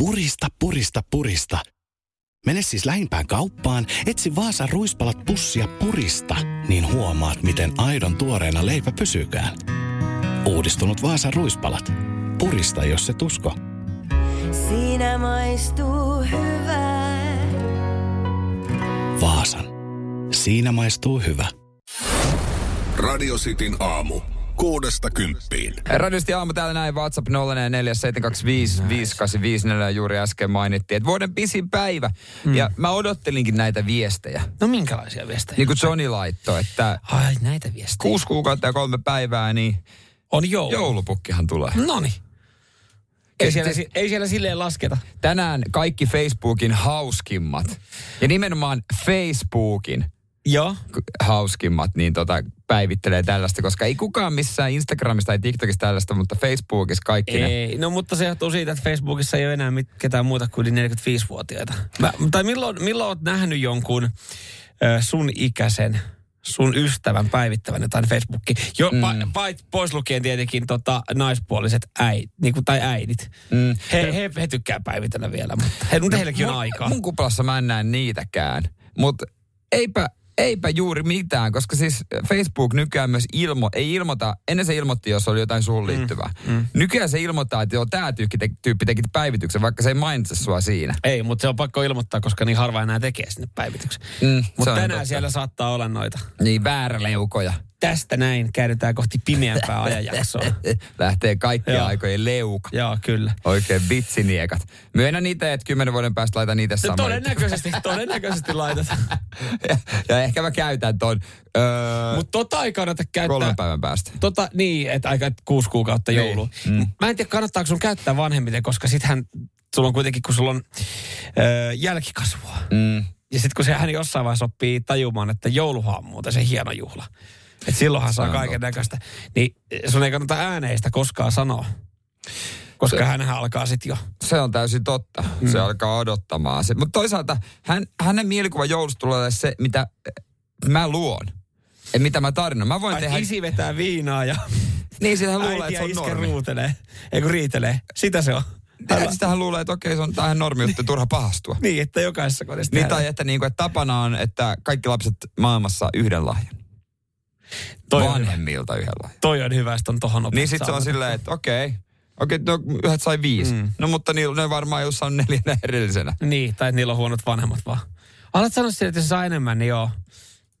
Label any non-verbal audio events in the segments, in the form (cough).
Purista, purista, purista. Mene siis lähimpään kauppaan, etsi Vaasan ruispalat pussia purista, niin huomaat, miten aidon tuoreena leipä pysykään. Uudistunut Vaasan ruispalat. Purista, jos se tusko. Siinä maistuu hyvää. Vaasan. Siinä maistuu hyvä. Radio Cityn aamu. Kuudesta kymppiin. Radiosti aamu täällä näin WhatsApp 0447255854 juuri äsken mainittiin, että vuoden pisin päivä. Mm. Ja mä odottelinkin näitä viestejä. No minkälaisia viestejä? Niin kuin Johnny laittoi, että Ai näitä viestejä. kuusi kuukautta ja kolme päivää, niin On joulu. joulupukkihan tulee. Noni. Ei siellä, ei siellä silleen lasketa. Tänään kaikki Facebookin hauskimmat, ja nimenomaan Facebookin Joo. hauskimmat, niin tota, päivittelee tällaista, koska ei kukaan missään Instagramista tai TikTokissa tällaista, mutta Facebookissa kaikki ne. Ei, no mutta se johtuu siitä, että Facebookissa ei ole enää mit, ketään muuta kuin yli 45-vuotiaita. Mä, tai milloin, milloin oot nähnyt jonkun ö, sun ikäisen, sun ystävän päivittävän jotain Facebookiin? Jo, mm. pa, pait, pois lukien tietenkin tota, naispuoliset äit, niin kuin, tai äidit. Mm. He, he, he tykkää päivitellä vielä, mutta, he, mutta heilläkin on mun, aikaa. Mun kuplassa mä en näe niitäkään. Mutta eipä, eipä juuri mitään, koska siis Facebook nykyään myös ilmo, ei ilmoita, ennen se ilmoitti, jos oli jotain suun liittyvää. Mm, mm. Nykyään se ilmoittaa, että joo, tämä tyyppi, te, tyyppi teki päivityksen, vaikka se ei mainitse sua siinä. Ei, mutta se on pakko ilmoittaa, koska niin harva enää tekee sinne päivityksen. Mm, mutta tänään totta. siellä saattaa olla noita. Niin vääräleukoja. Tästä näin käydetään kohti pimeämpää ajanjaksoa. (laughs) Lähtee kaikkien aikojen leuka. Joo, kyllä. Oikein vitsiniekat. Myönnä niitä, että kymmenen vuoden päästä laitan niitä No, samoin. todennäköisesti, (laughs) todennäköisesti laitat. ja, ja, ehkä mä käytän ton öö, Mutta tota ei kannata käyttää. kolmen päivän päästä. Tota, niin, että aika et kuusi kuukautta Niin. joulu. Mm. Mä en tiedä, kannattaako sun käyttää vanhemmiten, koska sittenhän sulla on kuitenkin, kun sulla on ö, jälkikasvua. Mm. Ja sitten kun se hän jossain vaiheessa oppii tajumaan, että jouluhan on muuten se hieno juhla. Että silloinhan saa kaiken näköistä. Niin sun ei kannata ääneistä koskaan sanoa. Koska Se- hänhän alkaa sitten jo. Se on täysin totta. Mm. Se alkaa odottamaan. Mutta toisaalta hän, hänen mielikuva joulusta tulee se, mitä eh, mä luon. Ja mitä mä tarinan. Mä voin Ai, tehdä... isi vetää viinaa ja (laughs) Niin, sitä hän luulee, että se on iskä normi. ruutelee. Ei kun riitelee. Sitä se on. Ja Sitä hän luulee, että okei, se on tähän normi juttu, turha pahastua. Niin, että jokaisessa kodissa Niin, tai että, niin kuin, että tapana on, että kaikki lapset maailmassa yhden lahjan. Toi on. Vanhemmilta yhden lahjan. Toi on hyvä, että on tohon Niin sitten se on silleen, että okei, okei, no yhdet sai viisi. Mm. No mutta niillä ne varmaan jos on neljänä erillisenä. Niin, tai niillä on huonot vanhemmat vaan. Alat sanoa sille, että jos saa enemmän, niin joo.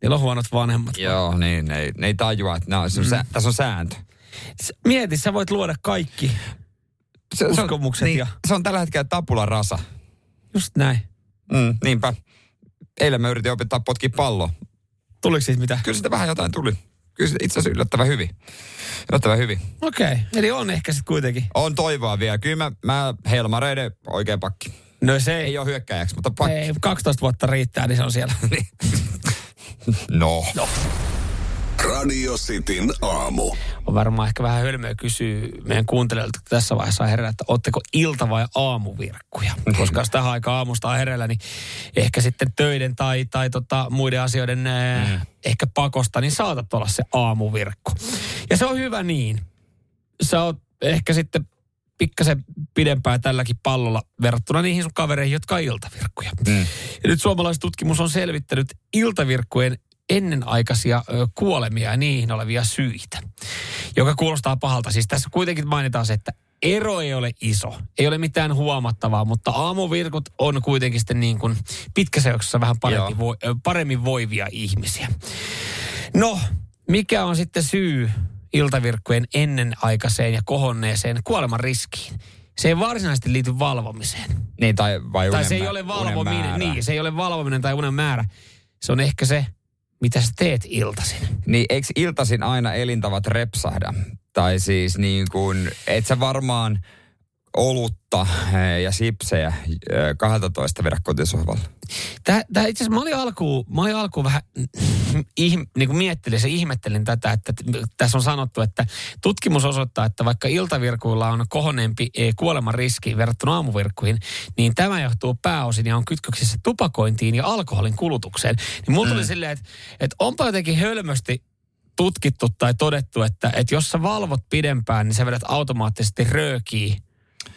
Niillä on huonot vanhemmat. Joo, niin, ne, ne ei tajua, että on, mm. sä, tässä on sääntö. Mieti, sä voit luoda kaikki. Se, se, on, Uskomukset niin, ja- se on tällä hetkellä tapula rasa. Just näin. Mm, niinpä. Eilen mä yritin opettaa potkia palloa. Tuliko siitä mitä? Kyllä sitä vähän jotain tuli. Kyllä se itse asiassa yllättävän hyvin. Yllättävän hyvin. Okei, okay. eli on ehkä sitten kuitenkin. On toivoa vielä. Kyllä mä, mä Helmareiden oikein pakki. No se Ei ole hyökkäjäksi, mutta pakki. ei, 12 vuotta riittää, niin se on siellä. (laughs) No. no. Radio Cityn aamu. On varmaan ehkä vähän hölmöä kysyä meidän kuuntelijoilta tässä vaiheessa herällä, että ootteko ilta- vai aamuvirkkuja? Koska jos tähän aikaan aamusta on herällä, niin ehkä sitten töiden tai, tai tota, muiden asioiden mm. ehkä pakosta, niin saatat olla se aamuvirkku. Ja se on hyvä niin. Sä oot ehkä sitten pikkasen pidempään tälläkin pallolla verrattuna niihin sun kavereihin, jotka on iltavirkkuja. Mm. Ja nyt suomalaistutkimus on selvittänyt iltavirkkujen ennenaikaisia kuolemia ja niihin olevia syitä, joka kuulostaa pahalta. Siis tässä kuitenkin mainitaan se, että ero ei ole iso, ei ole mitään huomattavaa, mutta aamuvirkut on kuitenkin sitten niin kuin pitkässä juoksussa vähän paremmin, voi, ö, paremmin voivia ihmisiä. No, mikä on sitten syy iltavirkkujen ennenaikaiseen ja kohonneeseen kuoleman riskiin? Se ei varsinaisesti liity valvomiseen. Niin, tai vai Tai se ei ole valvominen, niin, se ei ole valvominen tai unen määrä. Se on ehkä se, mitä sä teet iltaisin. Niin eikö iltaisin aina elintavat repsahda? Tai siis niin kuin, et sä varmaan olutta eh, ja sipsejä eh, 12 vedä kotisohvalla. Tää, tää itse asiassa mä olin alkuun, mä olin alkuun vähän (sniffs) ihm, niin kuin miettelin ja ihmettelin tätä, että tässä on sanottu, että tutkimus osoittaa, että vaikka iltavirkuilla on kohonneempi eh, kuoleman riski verrattuna aamuvirkkuihin, niin tämä johtuu pääosin ja on kytköksissä tupakointiin ja alkoholin kulutukseen. Niin mulla tuli silleen, että, että onpa jotenkin hölmösti tutkittu tai todettu, että, että jos sä valvot pidempään, niin sä vedät automaattisesti röökiä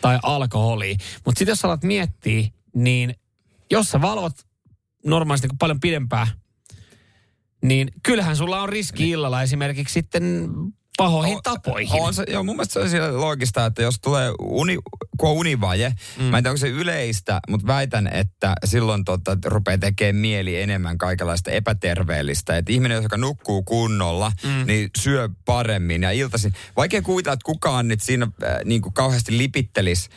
tai alkoholia. Mutta sitten jos alat miettiä, niin jos sä valvot normaalisti niin paljon pidempään, niin kyllähän sulla on riski illalla esimerkiksi sitten pahoihin O- tapoihin. On se, joo, mun mielestä se on siellä loogista, että jos tulee uni, kun on univaje, mm. mä en tiedä onko se yleistä, mutta väitän, että silloin tota, rupeaa tekemään mieli enemmän kaikenlaista epäterveellistä. Että ihminen, joka nukkuu kunnolla, mm. niin syö paremmin ja iltaisin. Vaikea kuvitella, että kukaan nyt siinä äh, niin kuin kauheasti lipittelisi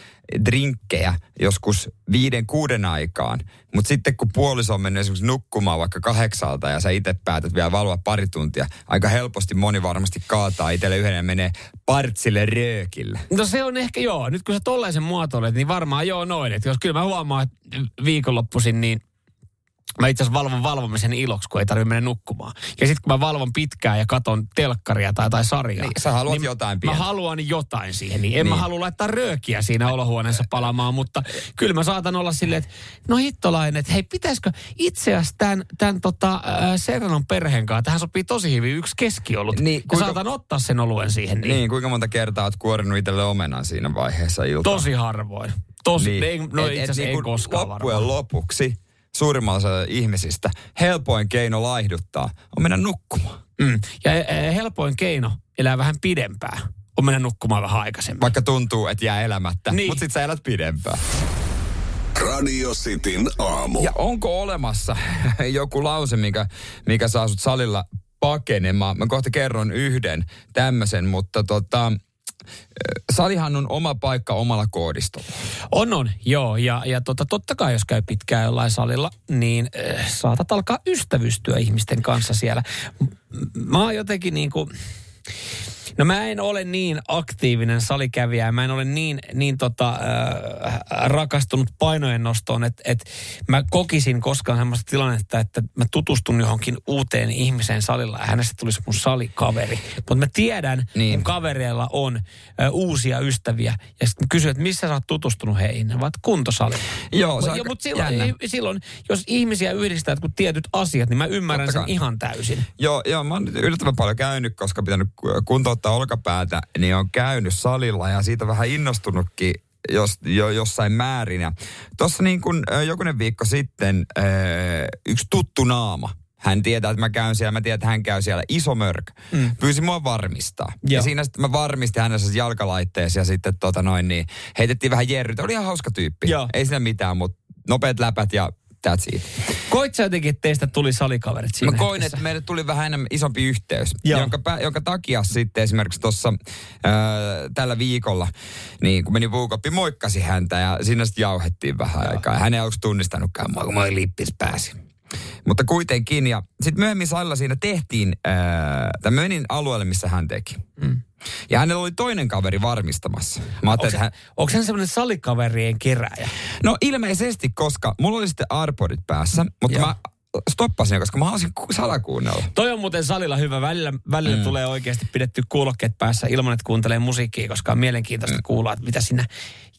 drinkkejä joskus viiden, kuuden aikaan. Mutta sitten kun puoliso on mennyt esimerkiksi nukkumaan vaikka kahdeksalta ja sä itse päätät vielä valvoa pari tuntia, aika helposti moni varmasti kaataa itselle yhden ja menee partsille röökille. No se on ehkä joo. Nyt kun sä tollaisen muotoilet, niin varmaan joo noin. Että jos kyllä mä huomaan, että viikonloppuisin niin mä itse asiassa valvon valvomisen iloksi, kun ei tarvitse mennä nukkumaan. Ja sitten kun mä valvon pitkään ja katon telkkaria tai, tai sarjaa. Niin, sä haluat jotain Mä pientä. haluan jotain siihen. Niin en niin. mä Niin. halua laittaa röökiä siinä olohuoneessa palamaan, mutta kyllä mä saatan olla silleen, että no hittolainen, että hei pitäisikö itse asiassa tämän, tämän tota, äh, Serranon perheen kanssa, tähän sopii tosi hyvin yksi keskiolut. Niin, Niin, kuinka- ja saatan ottaa sen oluen siihen. Niin. Niin, kuinka monta kertaa oot kuorinut itselle omenan siinä vaiheessa iltaa? Tosi harvoin. Tosi, niin. ei, no Et- itse et asiassa ei koskaan Loppujen varmaan. lopuksi suurimmalla osalla ihmisistä helpoin keino laihduttaa on mennä nukkumaan. Mm. Ja eh, helpoin keino elää vähän pidempään on mennä nukkumaan vähän aikaisemmin. Vaikka tuntuu, että jää elämättä, niin. mutta sit sä elät pidempään. Radio Cityn aamu. Ja onko olemassa (laughs) joku lause, mikä, mikä saa sut salilla pakenemaan? Mä kohta kerron yhden tämmöisen, mutta tota, salihan on oma paikka omalla koodistolla. On, on, joo. Ja, ja tota, totta kai, jos käy pitkään jollain salilla, niin äh, saatat alkaa ystävystyä ihmisten kanssa siellä. Mä oon jotenkin niin kuin... No mä en ole niin aktiivinen salikävijä, mä en ole niin, niin tota, äh, rakastunut painojen nostoon, että et mä kokisin koskaan sellaista tilannetta, että mä tutustun johonkin uuteen ihmiseen salilla ja hänestä tulisi mun salikaveri. Mutta mä tiedän, niin. Mun kavereilla on ö, uusia ystäviä ja sitten kysyn, että missä sä oot tutustunut heihin? Ne ovat kuntosalilla. Joo, se on Mutta silloin, jännä. silloin, jos ihmisiä yhdistää jotkut tietyt asiat, niin mä ymmärrän sen ihan täysin. Joo, joo, mä oon yllättävän paljon käynyt, koska pitänyt kuntouttaa olkapäätä, niin on käynyt salilla ja siitä vähän innostunutkin jos, jo, jossain määrin. Ja tuossa niin kuin jokunen viikko sitten yksi tuttu naama, hän tietää, että mä käyn siellä, mä tiedän, että hän käy siellä, iso mörk, mm. pyysi mua varmistaa. Joo. Ja siinä sitten mä varmistin hänessä jalkalaitteessa ja sitten tota noin, niin heitettiin vähän jerrytä. Oli ihan hauska tyyppi. Joo. Ei siinä mitään, mutta nopeat läpät ja that's it. Koit sä jotenkin, että teistä tuli salikaverit siinä Mä koin, hetkessä? että meille tuli vähän enemmän isompi yhteys, Joo. jonka, jonka takia sitten esimerkiksi tuossa tällä viikolla, niin kun meni puukoppi, moikkasi häntä ja siinä sitten jauhettiin vähän aikaa. Ja hän ei aluksi tunnistanutkaan mua, kun mä olin lippis pääsi. Mutta kuitenkin, ja sitten myöhemmin salilla siinä tehtiin, ää, tai menin alueelle, missä hän teki. Mm. Ja hänellä oli toinen kaveri varmistamassa. Mä Onko hän, onko hän semmoinen salikaverien kerääjä? No ilmeisesti, koska mulla oli sitten Arpodit päässä, mutta Joo. mä stoppasin, koska mä haluaisin ku- salakuunnella. Toi on muuten salilla hyvä. Välillä, välillä mm. tulee oikeasti pidetty kuulokkeet päässä ilman, että kuuntelee musiikkia, koska on mielenkiintoista mm. kuulla, että mitä sinne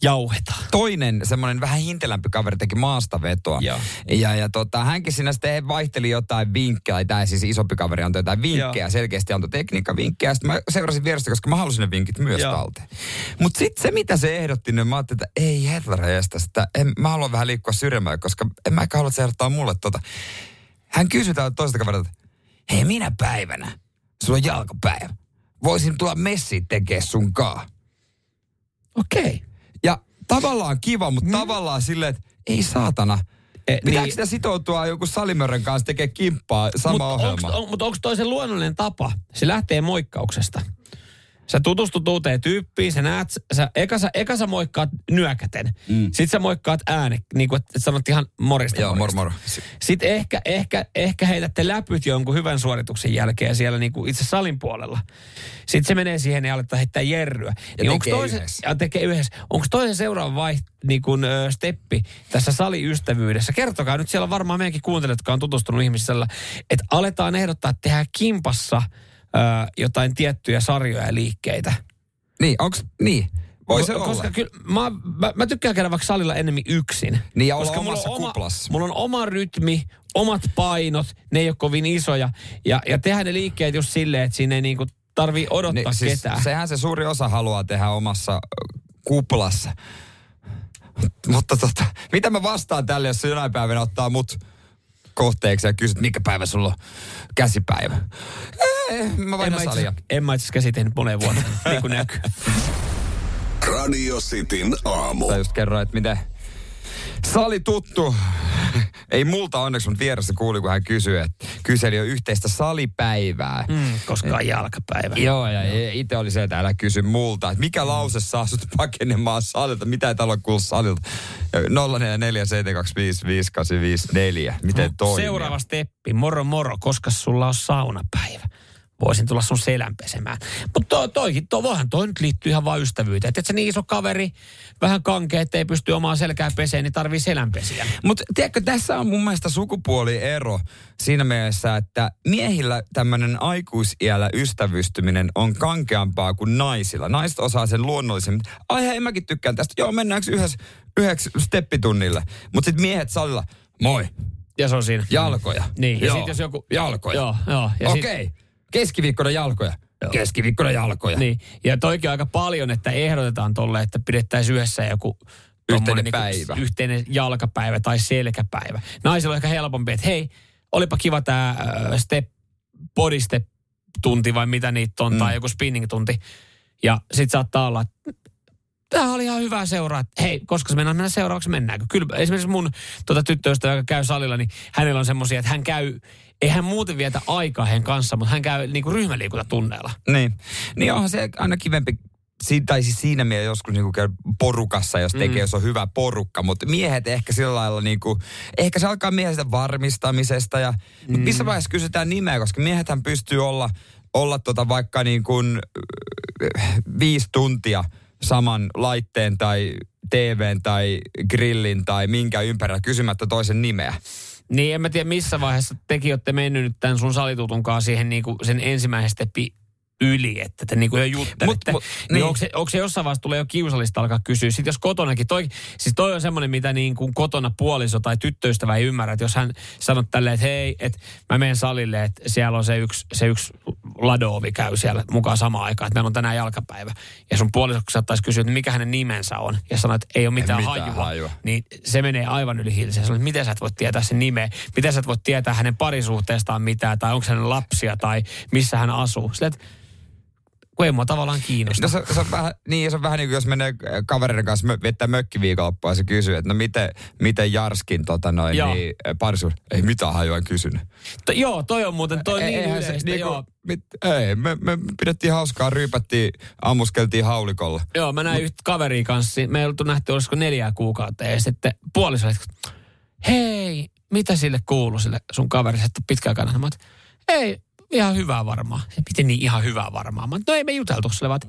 jauhetaan. toinen semmoinen vähän hintelämpi kaveri teki maastavetoa. Joo. Ja, ja tota, hänkin siinä sitten vaihteli jotain vinkkejä, tai siis isompi kaveri antoi jotain vinkkejä, Joo. selkeästi antoi tekniikkavinkkejä. Sitten mä seurasin vierestä, koska mä halusin ne vinkit myös Joo. talteen. Mutta sitten se, mitä se ehdotti, niin mä ajattelin, että ei herra jästäs, että en, mä haluan vähän liikkua syrjemmälle, koska en mä ehkä halua, että se ehdottaa mulle tota. Hän kysyi täältä toiselta kaverilta, että hei minä päivänä, sulla on jalkapäivä, voisin tulla messiin tekee sun kaa. Okei. Okay. Ja tavallaan kiva, mutta mm. tavallaan silleen, että ei saatana. E, Pitääkö niin. sitä sitoutua joku salimörön kanssa tekee kimppaa sama Mutta ohjelma? onko on, mut onko toi se luonnollinen tapa? Se lähtee moikkauksesta. Sä tutustut uuteen tyyppiin, sä näet, sä, eka, sä, eka sä moikkaat nyökäten. Mm. Sitten sä moikkaat ääne, niin kuin että sanot ihan morista. Joo, mor, morista. mor. Sitten ehkä, ehkä, ehkä heitätte läpyt jonkun hyvän suorituksen jälkeen siellä niin kuin itse salin puolella. Sitten se menee siihen ja aletaan heittää jerryä. Ja onks tekee toisen, yhdessä. Ja tekee yhdessä. Onko toisen seuraava vaiht, niin kuin, ö, steppi tässä saliystävyydessä? Kertokaa nyt siellä on varmaan meidänkin kuuntelijat, jotka on tutustunut ihmisellä, että aletaan ehdottaa, että tehdään kimpassa ö, jotain tiettyjä sarjoja ja liikkeitä. Niin, onks, niin. Voi se Ko- olla. Koska kyllä, mä, mä, mä tykkään käydä vaikka salilla ennemmin yksin. Niin, ja olla koska mulla omassa on oma, kuplassa. Mulla on oma rytmi, omat painot, ne ei ole kovin isoja. Ja, ja tehdään ne liikkeet just silleen, että siinä ei niinku tarvii odottaa Niin, siis ketään. sehän se suuri osa haluaa tehdä omassa kuplassa. Mutta tota, mitä mä vastaan tälle, jos se jonain päivänä ottaa mut kohteeksi ja kysyt, mikä päivä sulla on käsipäivä? Eh, mä vain En mä, itse, en mä itse asiassa käsitehnyt moneen vuonna, (laughs) niin kuin näkyy. Radio Cityn aamu. Tai just kerroin, että miten sali tuttu. (laughs) Ei multa onneksi, mutta vieressä kuuli, kun hän kysyi, että kyseli jo yhteistä salipäivää. Mm, koska on jalkapäivä. Joo, ja itse oli se, että älä kysy multa, että mikä lause saa sut pakenemaan salilta, mitä ei täällä ole salilta. 0447255854, miten toimii? Seuraava steppi, moro moro, koska sulla on saunapäivä. Voisin tulla sun selän pesemään. Mutta to, toikin, to, voihan toi nyt liittyy ihan vaan ystävyyteen. Että et se niin iso kaveri, vähän kankea, ettei pysty omaa selkää peseen, niin tarvii selänpesiä. Mutta tiedätkö, tässä on mun mielestä sukupuoliero siinä mielessä, että miehillä tämmöinen aikuisiällä ystävystyminen on kankeampaa kuin naisilla. Naiset osaa sen luonnollisen. Ai hei, mäkin tykkään tästä. Joo, mennäänkö yhdessä, yhdeksi steppitunnille? Mutta sitten miehet salilla, moi, Ja se on siinä. jalkoja. Niin, ja Joo, sit jos joku- Jalkoja. Joo, joo. Ja sit- Okei, keskiviikkona jalkoja. Joo. Keskiviikkona jalkoja. Niin, ja toikin aika paljon, että ehdotetaan tolle, että pidettäisiin yhdessä joku tommonen päivä. yhteinen jalkapäivä tai selkäpäivä. Naisilla on ehkä helpompi, että hei, olipa kiva tämä step, body step tunti vai mitä niitä on, mm. tai joku spinning tunti. Ja sit saattaa olla, että tämä oli ihan hyvä seuraa. että Hei, koska se mennään, mennään seuraavaksi, mennäänkö? Kyllä esimerkiksi mun tota, tyttöystävä, joka käy salilla, niin hänellä on semmoisia, että hän käy, ei hän muuten vietä aikaa heidän kanssa, mutta hän käy niinku ryhmäliikuntatunneilla. Niin. Niin onhan se aina kivempi, si- tai siis siinä mielessä joskus niinku käy porukassa, jos tekee, mm. jos on hyvä porukka. Mutta miehet ehkä sillä lailla niinku, ehkä se alkaa miehestä varmistamisesta ja mm. missä vaiheessa kysytään nimeä, koska miehethän pystyy olla, olla tota vaikka niin kuin viisi tuntia saman laitteen tai TVn tai grillin tai minkä ympärillä kysymättä toisen nimeä. Niin en mä tiedä missä vaiheessa tekin olette mennyt nyt tämän sun salitutunkaan siihen niinku sen ensimmäisen steppi yli, että te niinku jo juttelette. Mut- mut- niin. niin. onko, se, onko se jossain vaiheessa tulee jo kiusallista alkaa kysyä? Sitten jos kotonakin, toi, siis toi on semmoinen, mitä niin kuin kotona puoliso tai tyttöystävä ei ymmärrä, että jos hän sanoo tälleen, että hei, että mä menen salille, että siellä on se yksi, se yksi ladoovi käy siellä mukaan samaan aikaan, että meillä on tänään jalkapäivä. Ja sun puoliso saattaisi kysyä, että mikä hänen nimensä on, ja sanoo, että ei ole mitään, mitään hajua, hajua. niin se menee aivan yli hilseen. Sanoin, että miten sä et voi tietää sen nimeä, miten sä et voi tietää hänen parisuhteestaan mitään, tai onko hänen lapsia, tai missä hän asuu. Sillä, että kun ei mua tavallaan kiinnosta. No se, se, on vähän, niin, se on vähän niin kuin jos menee kavereiden kanssa mö, viettää mökkiviikonloppua ja se kysyy, että no miten, miten Jarskin tota noin, Joo. niin parisuus, ei mitään hajua kysynyt. To, joo, toi on muuten, toi on niin Eihän yleistä, niinku- joo. mit, ei, me, me, pidettiin hauskaa, ryypättiin, ammuskeltiin haulikolla. Joo, mä näin yhtä kaveria kanssa. Me ei oltu nähty, olisiko neljää kuukautta. Ja sitten puoliso, hei, mitä sille kuuluu sille sun kaverille, että pitkään nähnyt? Mä ei, ihan hyvää varmaan. Se piti niin ihan hyvää varmaan. Mä no ei me juteltu sille, vaan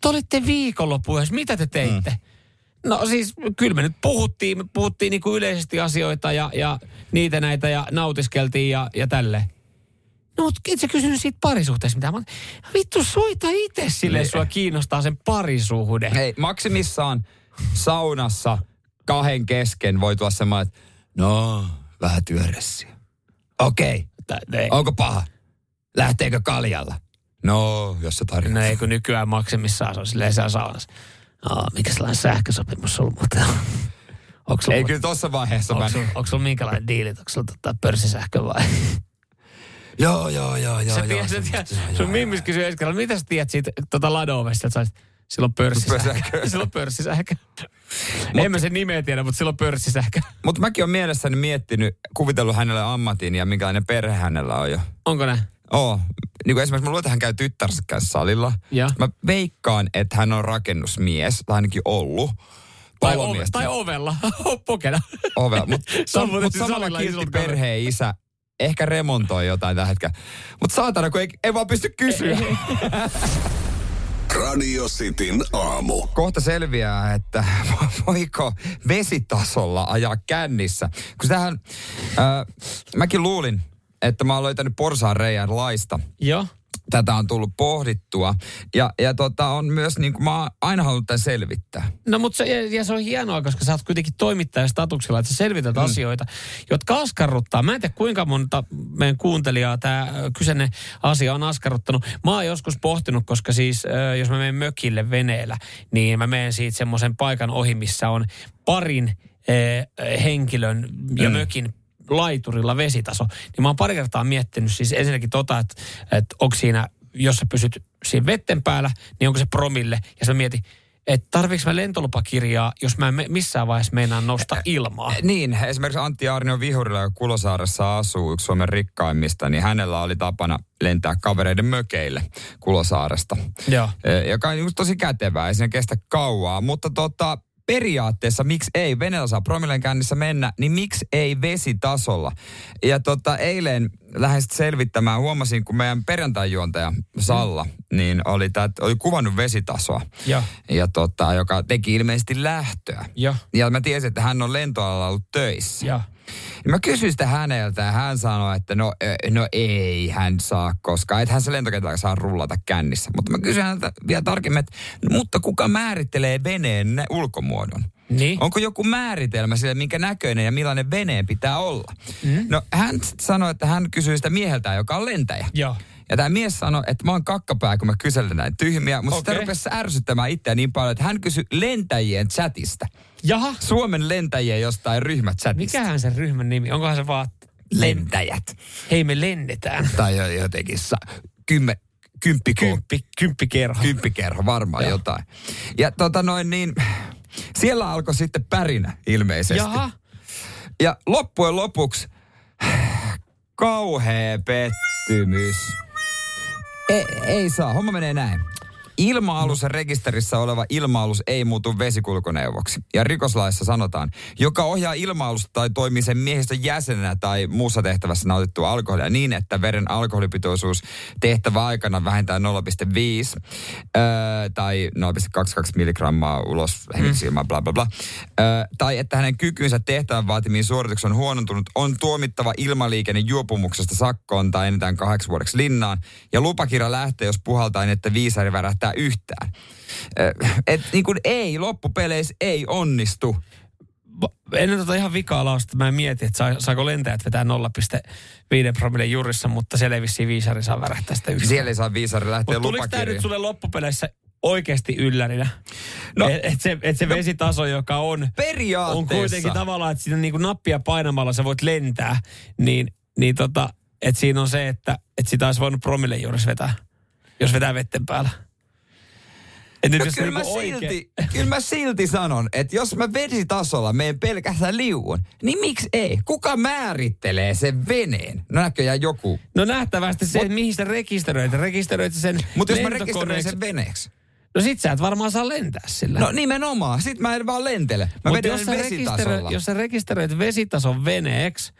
te olitte viikonloppu yhdessä, mitä te teitte? Mm. No siis kyllä me nyt puhuttiin, me puhuttiin niinku yleisesti asioita ja, ja niitä näitä ja nautiskeltiin ja, ja tälleen. No mutta et sä kysynyt siitä parisuhteesta mitään. Mä oon, vittu soita itse sille, Niin. sua kiinnostaa sen parisuhde. Hei, maksimissaan saunassa kahden kesken voi tulla semmoinen, että no, vähän työressiä. Okei, ei. onko paha? Lähteekö kaljalla? No, jos se tarjoaa. No ei kun nykyään maksimissaan se on silleen siellä saunassa. Oh, mikä sellainen sähkösopimus sulla muuten on? Onko sulla, Ei kyllä tuossa vaiheessa onko sulla, onko sulla minkälainen diili? Onko sulla tota pörssisähkö vai? Joo, joo, joo, joo. sä joo, tiedät, semmoista, tiedät, joo, sun joo, mimmis kysyi ensi kerralla, mitä sä tiedät siitä tota Ladovesta, että sillä on pörssisähkö. (laughs) On pörssisähkö. en mä sen nimeä tiedä, mutta sillä on pörssisähkö. Mutta mäkin olen mielessäni miettinyt, kuvitellut hänelle ammatin ja minkälainen perhe hänellä on jo. Onko ne? Oo. Niin kuin esimerkiksi mä luulen, että hän käy tyttärsä kanssa salilla. Ja. Mä veikkaan, että hän on rakennusmies, tai ainakin ollut. Tai, ove, tai ovella. (laughs) Pokena. Ovella. Mutta (laughs) Se on mut siis samalla kiltti perheen isä. Ehkä remontoi jotain tällä hetkellä. Mutta saatana, kun ei, ei vaan pysty kysyä. (laughs) Radio Cityn aamu. Kohta selviää, että voiko vesitasolla ajaa kännissä. Kun tähän, äh, mäkin luulin, että mä oon löytänyt porsaan reijän laista. Joo. tätä on tullut pohdittua. Ja, ja tota, on myös, niin kuin mä oon aina halunnut tämän selvittää. No mutta se, ja, ja se on hienoa, koska sä oot kuitenkin toimittaja statuksella, että sä selvität mm. asioita, jotka askarruttaa. Mä en tiedä kuinka monta meidän kuuntelijaa tämä kyseinen asia on askarruttanut. Mä oon joskus pohtinut, koska siis jos mä menen mökille veneellä, niin mä menen siitä semmoisen paikan ohi, missä on parin henkilön ja mm. mökin laiturilla vesitaso. Niin mä oon pari kertaa miettinyt siis ensinnäkin tota, että, että onko siinä, jos sä pysyt siinä vetten päällä, niin onko se promille. Ja sä mietin, että tarviiko mä lentolupakirjaa, jos mä en missään vaiheessa meinaan nousta ilmaa. Niin, esimerkiksi Antti Aarnio Vihurilla, joka Kulosaaressa asuu, yksi Suomen rikkaimmista, niin hänellä oli tapana lentää kavereiden mökeille Kulosaaresta. Joo. Joka on just tosi kätevää, ei siinä kestä kauaa. Mutta tota, periaatteessa miksi ei, veneellä saa promillen käynnissä mennä, niin miksi ei vesitasolla? Ja tota, eilen sit selvittämään, huomasin, kun meidän perjantai-juontaja Salla, niin oli, tää, oli kuvannut vesitasoa. Joo. Ja tota, joka teki ilmeisesti lähtöä. Joo. Ja mä tiesin, että hän on lentoalalla ollut töissä. Joo. Ja mä kysyin sitä häneltä ja hän sanoi, että no, no ei hän saa koskaan. Että hän se lentokentällä saa rullata kännissä. Mutta mä kysyin häneltä vielä tarkemmin, että no, mutta kuka määrittelee veneen ulkomuodon? Niin. Onko joku määritelmä sille, minkä näköinen ja millainen veneen pitää olla? Mm. No hän sanoi, että hän kysyi sitä mieheltä, joka on lentäjä. Joo. Ja tämä mies sanoi, että mä oon kakkapää, kun mä kyselen näin tyhmiä. Mutta okay. Sitä rupesi ärsyttämään itseä niin paljon, että hän kysyi lentäjien chatista. Jaha. Suomen lentäjien jostain ryhmächatista. Mikähän sen ryhmän nimi? Onkohan se vaan, Lentäjät. hei me lennetään. Tai jo- jotenkin sa, kymmen, kymppi, Kymppi, kymppikerho. kymppikerho, varmaan Joo. jotain. Ja tota noin niin, siellä alkoi sitten pärinä ilmeisesti. Jaha. Ja loppujen lopuksi kauhea pettymys. Ei, ei saa, homma menee näin. Ilma-alus ja rekisterissä oleva ilma-alus ei muutu vesikulkuneuvoksi. Ja rikoslaissa sanotaan, joka ohjaa ilma-alusta tai toimii sen miehistön jäsenenä tai muussa tehtävässä nautittua alkoholia niin, että veren alkoholipitoisuus tehtävä aikana vähentää 0,5 öö, tai 0,22 milligrammaa ulos hengitysilmaa, bla bla bla. Öö, tai että hänen kykynsä tehtävän vaatimiin suorituksiin on huonontunut, on tuomittava ilmaliikenne juopumuksesta sakkoon tai enintään kahdeksi vuodeksi linnaan. Ja lupakirja lähtee, jos puhaltaa niin, että viisari värähtää yhtään. Öö, et niin kuin ei, loppupeleissä ei onnistu. Ennen tota ihan vikaa lausta mä mietin, että saa, saako lentäjät vetää 0,5 promille jurissa, mutta siellä ei vissiin viisari saa värähtää sitä yksin. Siellä ei saa viisari lähteä Mutta tuliko tämä nyt sulle loppupeleissä oikeasti yllärinä? No- No, et, et se, et se vesitaso, joka on, Periaatteessa. on kuitenkin tavallaan, että siinä niinku nappia painamalla sä voit lentää, niin, niin tota, että siinä on se, että et sitä olisi voinut promille juurissa vetää, jos vetää vetten päällä. Et nyt No kyllä, mä niinku oikein- silti, kyllä mä silti sanon, että jos mä vesitasolla menen pelkästään liuun, niin miksi ei? Kuka määrittelee sen veneen? No näköjään joku. No nähtävästi se, että mihin sä rekisteröit. Rekisteröit sen Mutta jos mä rekisteröin sen veneeksi. No sit sä et varmaan saa lentää sillä. No nimenomaan. Sit mä en vaan lentele. Mä Mut jos sä, vesitasolla. rekisteröit, jos sä rekisteröit vesitason veneeksi,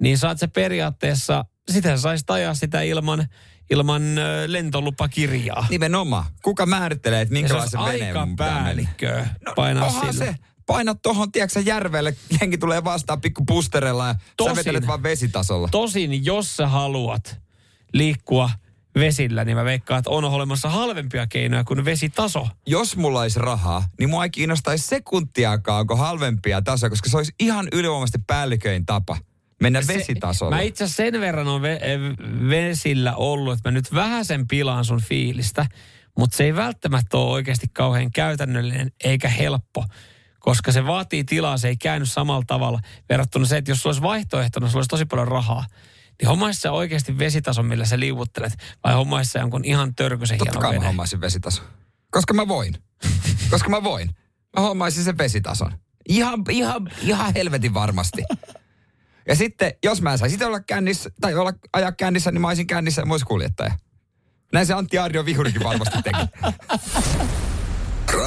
niin saat se periaatteessa, sitä saisi ajaa sitä ilman, ilman lentolupakirjaa. Nimenomaan. Kuka määrittelee, että minkälaisen veneen aika mun pitää mennä? päällikköä No, painaa onhan sillä. se. Painat tohon, tiedätkö järvelle, jengi tulee vastaan pikku pusterella ja Tosin. sä vetelet vaan vesitasolla. Tosin, jos sä haluat liikkua vesillä, niin mä veikkaan, että on olemassa halvempia keinoja kuin vesitaso. jos mulla olisi rahaa, niin mua ei kiinnostaisi sekuntiakaan, onko halvempia tasoja, koska se olisi ihan ylivoimaisesti päälliköin tapa mennä Se- vesitasolla. Mä itse asiassa sen verran on ve- ve- vesillä ollut, että mä nyt vähän sen pilaan sun fiilistä, mutta se ei välttämättä ole oikeasti kauhean käytännöllinen eikä helppo, koska se vaatii tilaa, se ei käynyt samalla tavalla verrattuna se, että jos sulla olisi vaihtoehtona, sulla olisi tosi paljon rahaa, niin hommaisi sä oikeasti vesitason, millä sä liuuttelet, vai hommaisi sä jonkun ihan törkysen Totta hienon kai mä veneen? hommaisin vesitaso. Koska mä voin. (laughs) Koska mä voin. Mä hommaisin sen vesitason. Ihan, ihan, ihan helvetin varmasti. Ja sitten, jos mä en saisi olla kännissä, tai olla ajaa kännissä, niin mä olisin kännissä ja mä olisin kuljettaja. Näin se Antti Arjo Vihurikin varmasti teki. (laughs)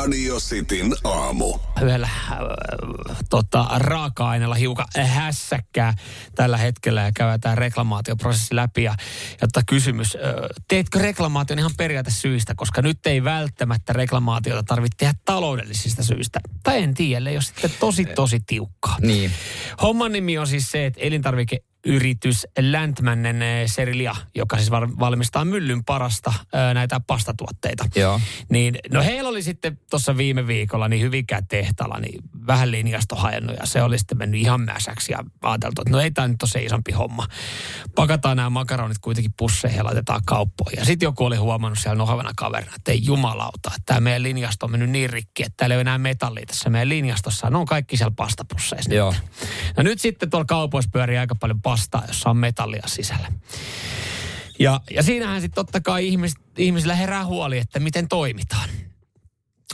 Radio Cityn aamu. yhdellä äh, tota, raaka-aineella hiukan hässäkkää tällä hetkellä ja käydään reklamaatioprosessi läpi. Ja, ja tota kysymys, äh, teetkö reklamaation ihan periaatesyistä, koska nyt ei välttämättä reklamaatiota tarvitse tehdä taloudellisista syistä. Tai en tiedä, jos sitten tosi tosi tiukkaa. niin. Homman nimi on siis se, että yritys Lantmannen eh, Serilia, joka siis valmistaa myllyn parasta ää, näitä pastatuotteita. Joo. Niin, no heillä oli sitten tuossa viime viikolla niin hyvinkään tehtaalla niin vähän linjasto hajannut ja se oli sitten mennyt ihan mäsäksi ja ajateltu, että no ei tämä nyt ole se isompi homma. Pakataan nämä makaronit kuitenkin pusseihin ja laitetaan kauppoihin. Ja sitten joku oli huomannut siellä nohavana kaverina, että ei jumalauta, että tämä meidän linjasto on mennyt niin rikki, että täällä ei ole enää metallia tässä meidän linjastossa. Ne on kaikki siellä pastapusseissa. Joo. nyt. No nyt sitten tuolla kaupoissa pyörii aika paljon pastaa, jossa on metallia sisällä. Ja, ja siinähän sitten totta kai ihmis, ihmisillä herää huoli, että miten toimitaan.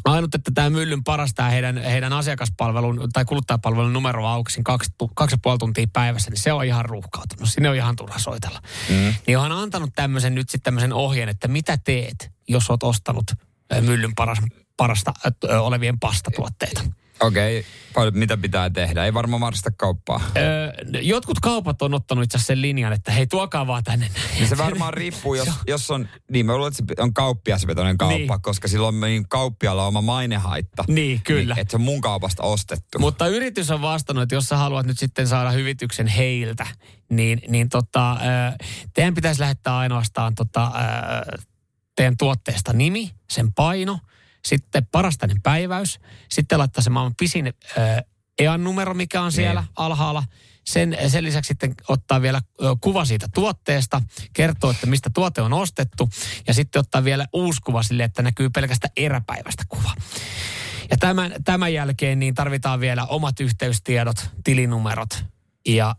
Ainut, että tämä myllyn parastaa heidän, heidän asiakaspalvelun tai kuluttajapalvelun numero auki kaksi, kaksi puoli tuntia päivässä, niin se on ihan ruuhkautunut. Sinne on ihan turha soitella. Mm. Niin on antanut tämmöisen nyt sitten tämmöisen ohjeen, että mitä teet, jos oot ostanut myllyn paras, parasta ö, olevien pastatuotteita. Okei, okay. mitä pitää tehdä? Ei varmaan marsta kauppaa. Öö, jotkut kaupat on ottanut itse sen linjan, että hei tuokaa vaan tänne. Niin se varmaan riippuu, jos, (laughs) jos on, niin mä luulen, että se on kauppiasvetoinen kauppa, Niin. koska silloin niin kauppialla on oma mainehaitta. Niin, kyllä. Niin, että se on mun kaupasta ostettu. Mutta yritys on vastannut, että jos sä haluat nyt sitten saada hyvityksen heiltä, niin, niin tota, teidän pitäisi lähettää ainoastaan tota, teidän tuotteesta nimi, sen paino, sitten parastainen päiväys, sitten laittaa se maailman pisin ö, EAN-numero, mikä on siellä Niin. alhaalla. Sen, sen lisäksi sitten ottaa vielä kuva siitä tuotteesta, kertoo, että mistä tuote on ostettu, ja sitten ottaa vielä uusi kuva sille, että näkyy pelkästään eräpäivästä kuva. Ja tämän, tämän jälkeen niin tarvitaan vielä omat yhteystiedot, tilinumerot ja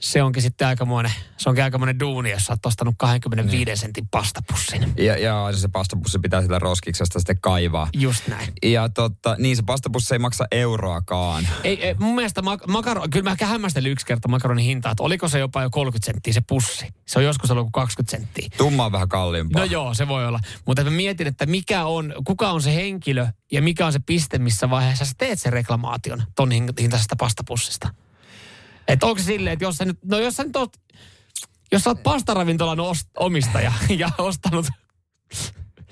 se onkin sitten aikamoinen, se onkin aikamoinen duuni, jos sä oot ostanut 25 niin. sentin pastapussin. Ja, ja se pastapussi pitää sitä roskiksesta sitten kaivaa. Just näin. Ja totta, niin se pastapussi ei maksa euroakaan. Ei, ei mun mielestä mak- makaro, kyllä mä hämmästelin yksi kerta makaronin hintaa, että oliko se jopa jo 30 senttiä se pussi. Se on joskus ollut kuin 20 senttiä. Tumma on vähän kalliimpaa. No joo, se voi olla. Mutta mä mietin, että mikä on, kuka on se henkilö ja mikä on se piste, missä vaiheessa sä teet sen reklamaation ton hin- hintaisesta pastapussista. Että onko se silleen, että jos sä nyt, no jos sä nyt oot, jos sä oot pastaravintolan ost- omistaja (laughs) ja ostanut...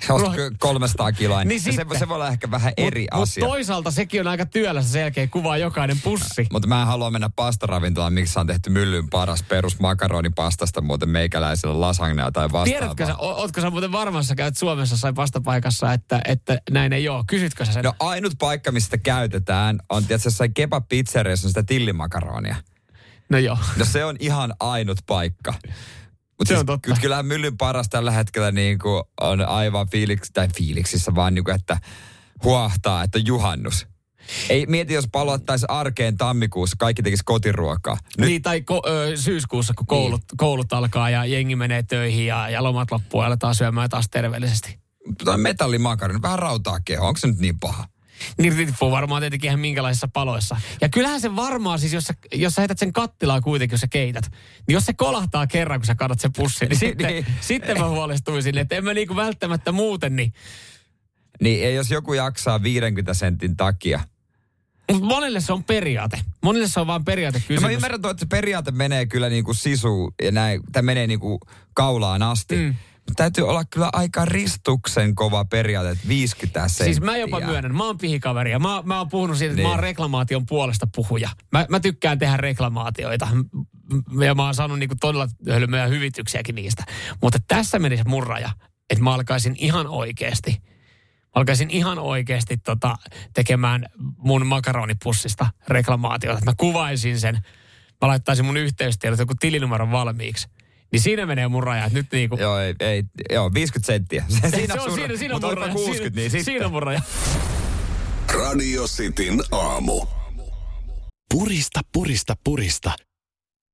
Se on 300 kiloa. Niin Niin se, se voi olla ehkä vähän eri mut, asia. Mutta toisaalta sekin on aika työlässä sen jälkeen kuvaa jokainen pussi. Mutta mä en halua mennä pastaravintolaan, miksi on tehty myllyn paras perus makaronipastasta muuten meikäläisellä lasagnea tai vastaavaa. Tiedätkö sä, o- ootko sä muuten varmassa, käyt Suomessa sai pastapaikassa, että, että näin ei ole? Kysytkö sä sen? No ainut paikka, missä sitä käytetään, on tietysti jossain kebab-pizzeriassa sitä tillimakaronia. No joo. No se on ihan ainut paikka. Mutta Se on totta. kyllähän myllyn paras tällä hetkellä niin kuin on aivan fiiliksi, tai fiiliksissä vaan niin kuin, että huahtaa, että juhannus. Ei mieti, jos palottaisi arkeen tammikuussa, kaikki tekisi kotiruokaa. Nyt Niin, tai ko- ö, syyskuussa, kun koulut, niin. koulut alkaa ja jengi menee töihin ja, ja lomat loppuu ja aletaan syömään taas terveellisesti. toi metallimakaroni, vähän rautaa keho, onko se nyt niin paha? Niin riippuu varmaan tietenkin ihan minkälaisissa paloissa. Ja kyllähän se varmaan siis, jos sä, jos sä heität sen kattilaan kuitenkin, jos sä keität, niin jos se kolahtaa kerran, kun sä katot sen pussin, niin sitten, Niin. sitten mä huolestuisin, että en mä niinku välttämättä muuten, niin Niin ei, jos joku jaksaa 50 sentin takia. Mutta monelle se on periaate. Monelle se on vaan periaate No kysymys. mä ymmärrän, tuo, että se periaate menee kyllä niin kuin sisu ja näin, tämä menee niin kuin kaulaan asti. Mm. Täytyy olla kyllä aika ristuksen kova periaate, että 50 senttiä. Siis mä jopa myönnän, mä oon pihikaveri ja mä, mä oon puhunut siitä, että Niin. mä oon reklamaation puolesta puhuja. Mä, mä tykkään tehdä reklamaatioita ja mä oon saanut niinku todella hölmöjä hyvityksiäkin niistä. Mutta tässä meni se mun raja, että mä alkaisin ihan oikeasti, alkaisin ihan oikeasti tota, tekemään mun makaronipussista reklamaatiota. Mä kuvaisin sen, mä laittaisin mun yhteystiedot, joku tilinumeron valmiiksi. Niin siinä menee mun raja, että nyt niinku... Joo, ei, ei, joo, 50 senttiä. Se, (laughs) se siinä on, sun- siinä, siinä on mun raja. 60, siinä, niin sitten. siinä on mun raja. Radio Cityn aamu. Purista, purista, purista.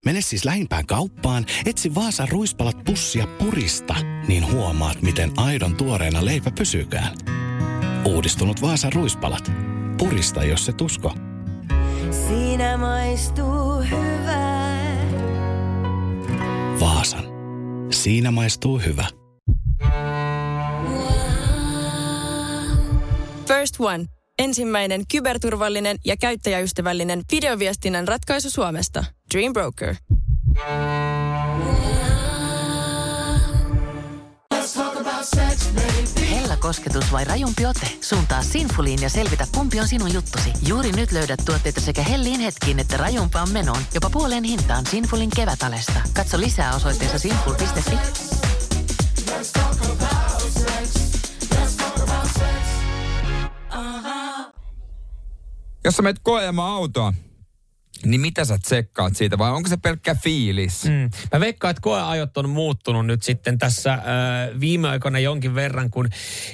Mene siis lähimpään kauppaan, etsi Vaasan ruispalat pussia purista, niin huomaat, miten aidon tuoreena leipä pysykään. Uudistunut Vaasan ruispalat. Purista, jos se tusko. Siinä maistuu hyvää. Vaasan. Siinä maistuu hyvä. First One. Ensimmäinen kyberturvallinen ja käyttäjäystävällinen videoviestinnän ratkaisu Suomesta. Dream Broker. Hella kosketus vai rajumpi ote? Suuntaa Sinfuliin ja selvitä, kumpi on sinun juttusi. Juuri nyt löydät tuotteita sekä hellin hetkiin että rajumpaan menoon. Jopa puoleen hintaan Sinfulin kevätalesta. Katso lisää osoitteessa sinful.fi. Jos sä menet koeamaan autoa, niin mitä sä tsekkaat siitä vai onko se pelkkä fiilis? Mm. Mä veikkaan, että koeajot on muuttunut nyt sitten tässä äh, viime aikoina jonkin verran, kun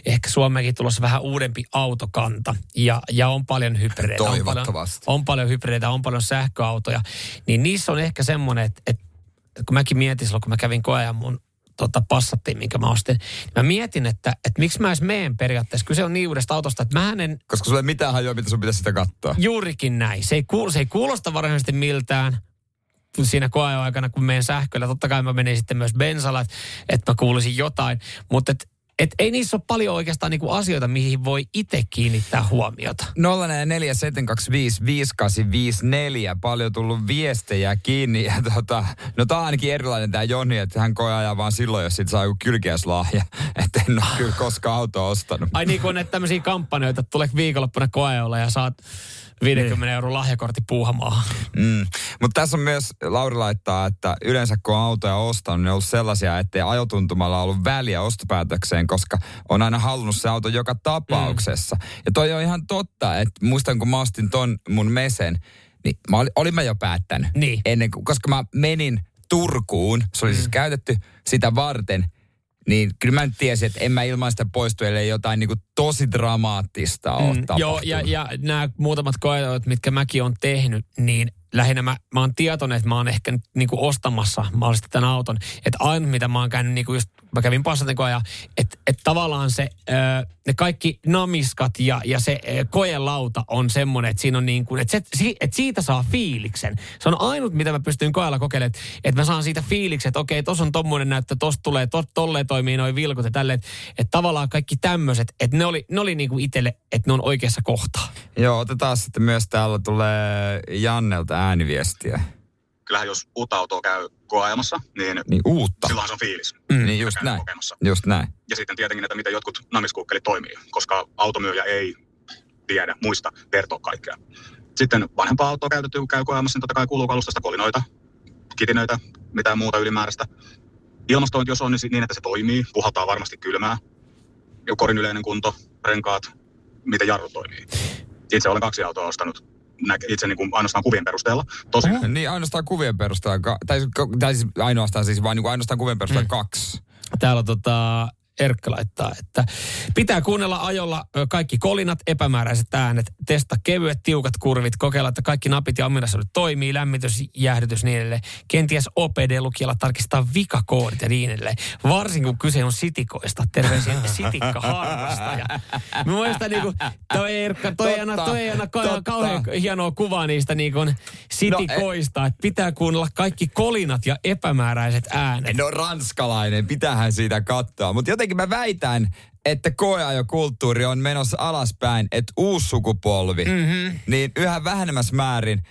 ehkä Suomeenkin tulossa vähän uudempi autokanta ja, ja on paljon hybrideitä. On paljon, Toivottavasti. on paljon hybrideitä, on paljon sähköautoja. Niin niissä on ehkä semmoinen, että, että kun mäkin mietin silloin, kun mä kävin koeajan mun tota, passattiin, minkä mä ostin. Mä mietin, että, että miksi mä edes meen periaatteessa. Kyse on niin uudesta autosta, että mä en Koska sulla ei mitään hajoa, mitä sun pitäisi sitä katsoa. Juurikin näin. Se ei, kuul, se ei kuulosta varsinaisesti miltään siinä koeaikana, kun menen sähköllä. Totta kai mä menin sitten myös bensalla, että, että mä kuulisin jotain. Mutta et, et ei niissä ole paljon oikeastaan niinku asioita, mihin voi itse kiinnittää huomiota. 047255854. Paljon tullut viestejä kiinni. Ja tota, no tää on ainakin erilainen tää Joni, että hän koe ajaa vaan silloin, jos sit saa joku kylkiäslahja. (laughs) Että en ole kyllä koskaan autoa ostanut. Ai niin kuin on näitä tämmöisiä kampanjoita, että tulee viikonloppuna koeolla ja saat 50 euron lahjakortti puuhamaan. Mm. Mutta tässä on myös, Lauri laittaa, että yleensä kun on autoja ostanut, ne on ollut sellaisia, että ei ajotuntumalla ollut väliä ostopäätökseen, koska on aina halunnut se auto joka tapauksessa. Mm. Ja toi on ihan totta, että muistan kun mä ostin ton mun mesen, niin mä olin, olin mä jo päättänyt. Niin. Ennen kuin, koska mä menin Turkuun, se oli mm. siis käytetty sitä varten, niin kyllä mä nyt tiesin, että en mä ilman sitä poistu, ellei jotain niin kuin tosi dramaattista ole mm, Joo, ja, ja nämä muutamat koeajot, mitkä mäkin on tehnyt, niin lähinnä mä, mä oon tietoinen, että mä oon ehkä nyt niinku ostamassa mahdollisesti tämän auton. Että ainut, mitä mä oon käynyt, niinku just, mä kävin passatin koeja, että et tavallaan se, ö, ne kaikki namiskat ja, ja se ö, koelauta on semmoinen, että siinä on niin kuin, että, se, si, että siitä saa fiiliksen. Se on ainut, mitä mä pystyn koella kokeilemaan, että, että mä saan siitä fiiliksen, että okei, tossa on tommonen näyttö, tosta tulee, to, tolleen toimii noin vilkut ja tälleen. Että, että tavallaan kaikki tämmöiset, että ne oli, ne oli niinku itselle, että ne on oikeassa kohtaa. Joo, otetaan sitten myös täällä tulee Jannelta ääniviestiä. Kyllähän jos uutta autoa käy koeajamassa, niin, Niin uutta. silloinhan se on fiilis. Mm, niin just näin. kokemassa. Just näin. Ja sitten tietenkin, että miten jotkut namiskuukkelit toimii, koska automyyjä ei tiedä, muista kertoa kaikkea. Sitten vanhempaa autoa käytetty, kun käy koeajamassa, niin totta kai kuuluu kalustasta kolinoita, kitinöitä, mitään muuta ylimääräistä. Ilmastointi, jos on, niin, niin että se toimii, puhaltaa varmasti kylmää. Korin yleinen kunto, renkaat, miten jarru toimii. Itse olen kaksi autoa ostanut nä- itse niin kuin ainoastaan kuvien perusteella. Tosi Niin ainoastaan kuvien perusteella, ka- tai, tai siis ainoastaan siis vaan niin ainoastaan kuvien perusteella mm. kaksi. Täällä tota, Erkka laittaa, että pitää kuunnella ajolla kaikki kolinat, epämääräiset äänet, testa kevyet, tiukat kurvit, kokeilla, että kaikki napit ja ominaisuudet toimii, lämmitys, jäähdytys niin edelleen. Kenties OPD-lukijalla tarkistaa vikakoodit ja niin edelleen. Varsinkin kun kyse on sitikoista. Terveisiä (laughs) sitikka harrastaja. Mä muistan niinku, toi Erkka, toi anna, toi anna kauhean hienoa kuvaa niistä niinku sitikoista, että pitää kuunnella kaikki kolinat ja epämääräiset äänet. No ranskalainen, pitähän siitä katsoa. Mutta jotenkin mä väitän, että koeajokulttuuri on menossa alaspäin, että uusi sukupolvi, mm-hmm. niin yhä vähemmässä määrin,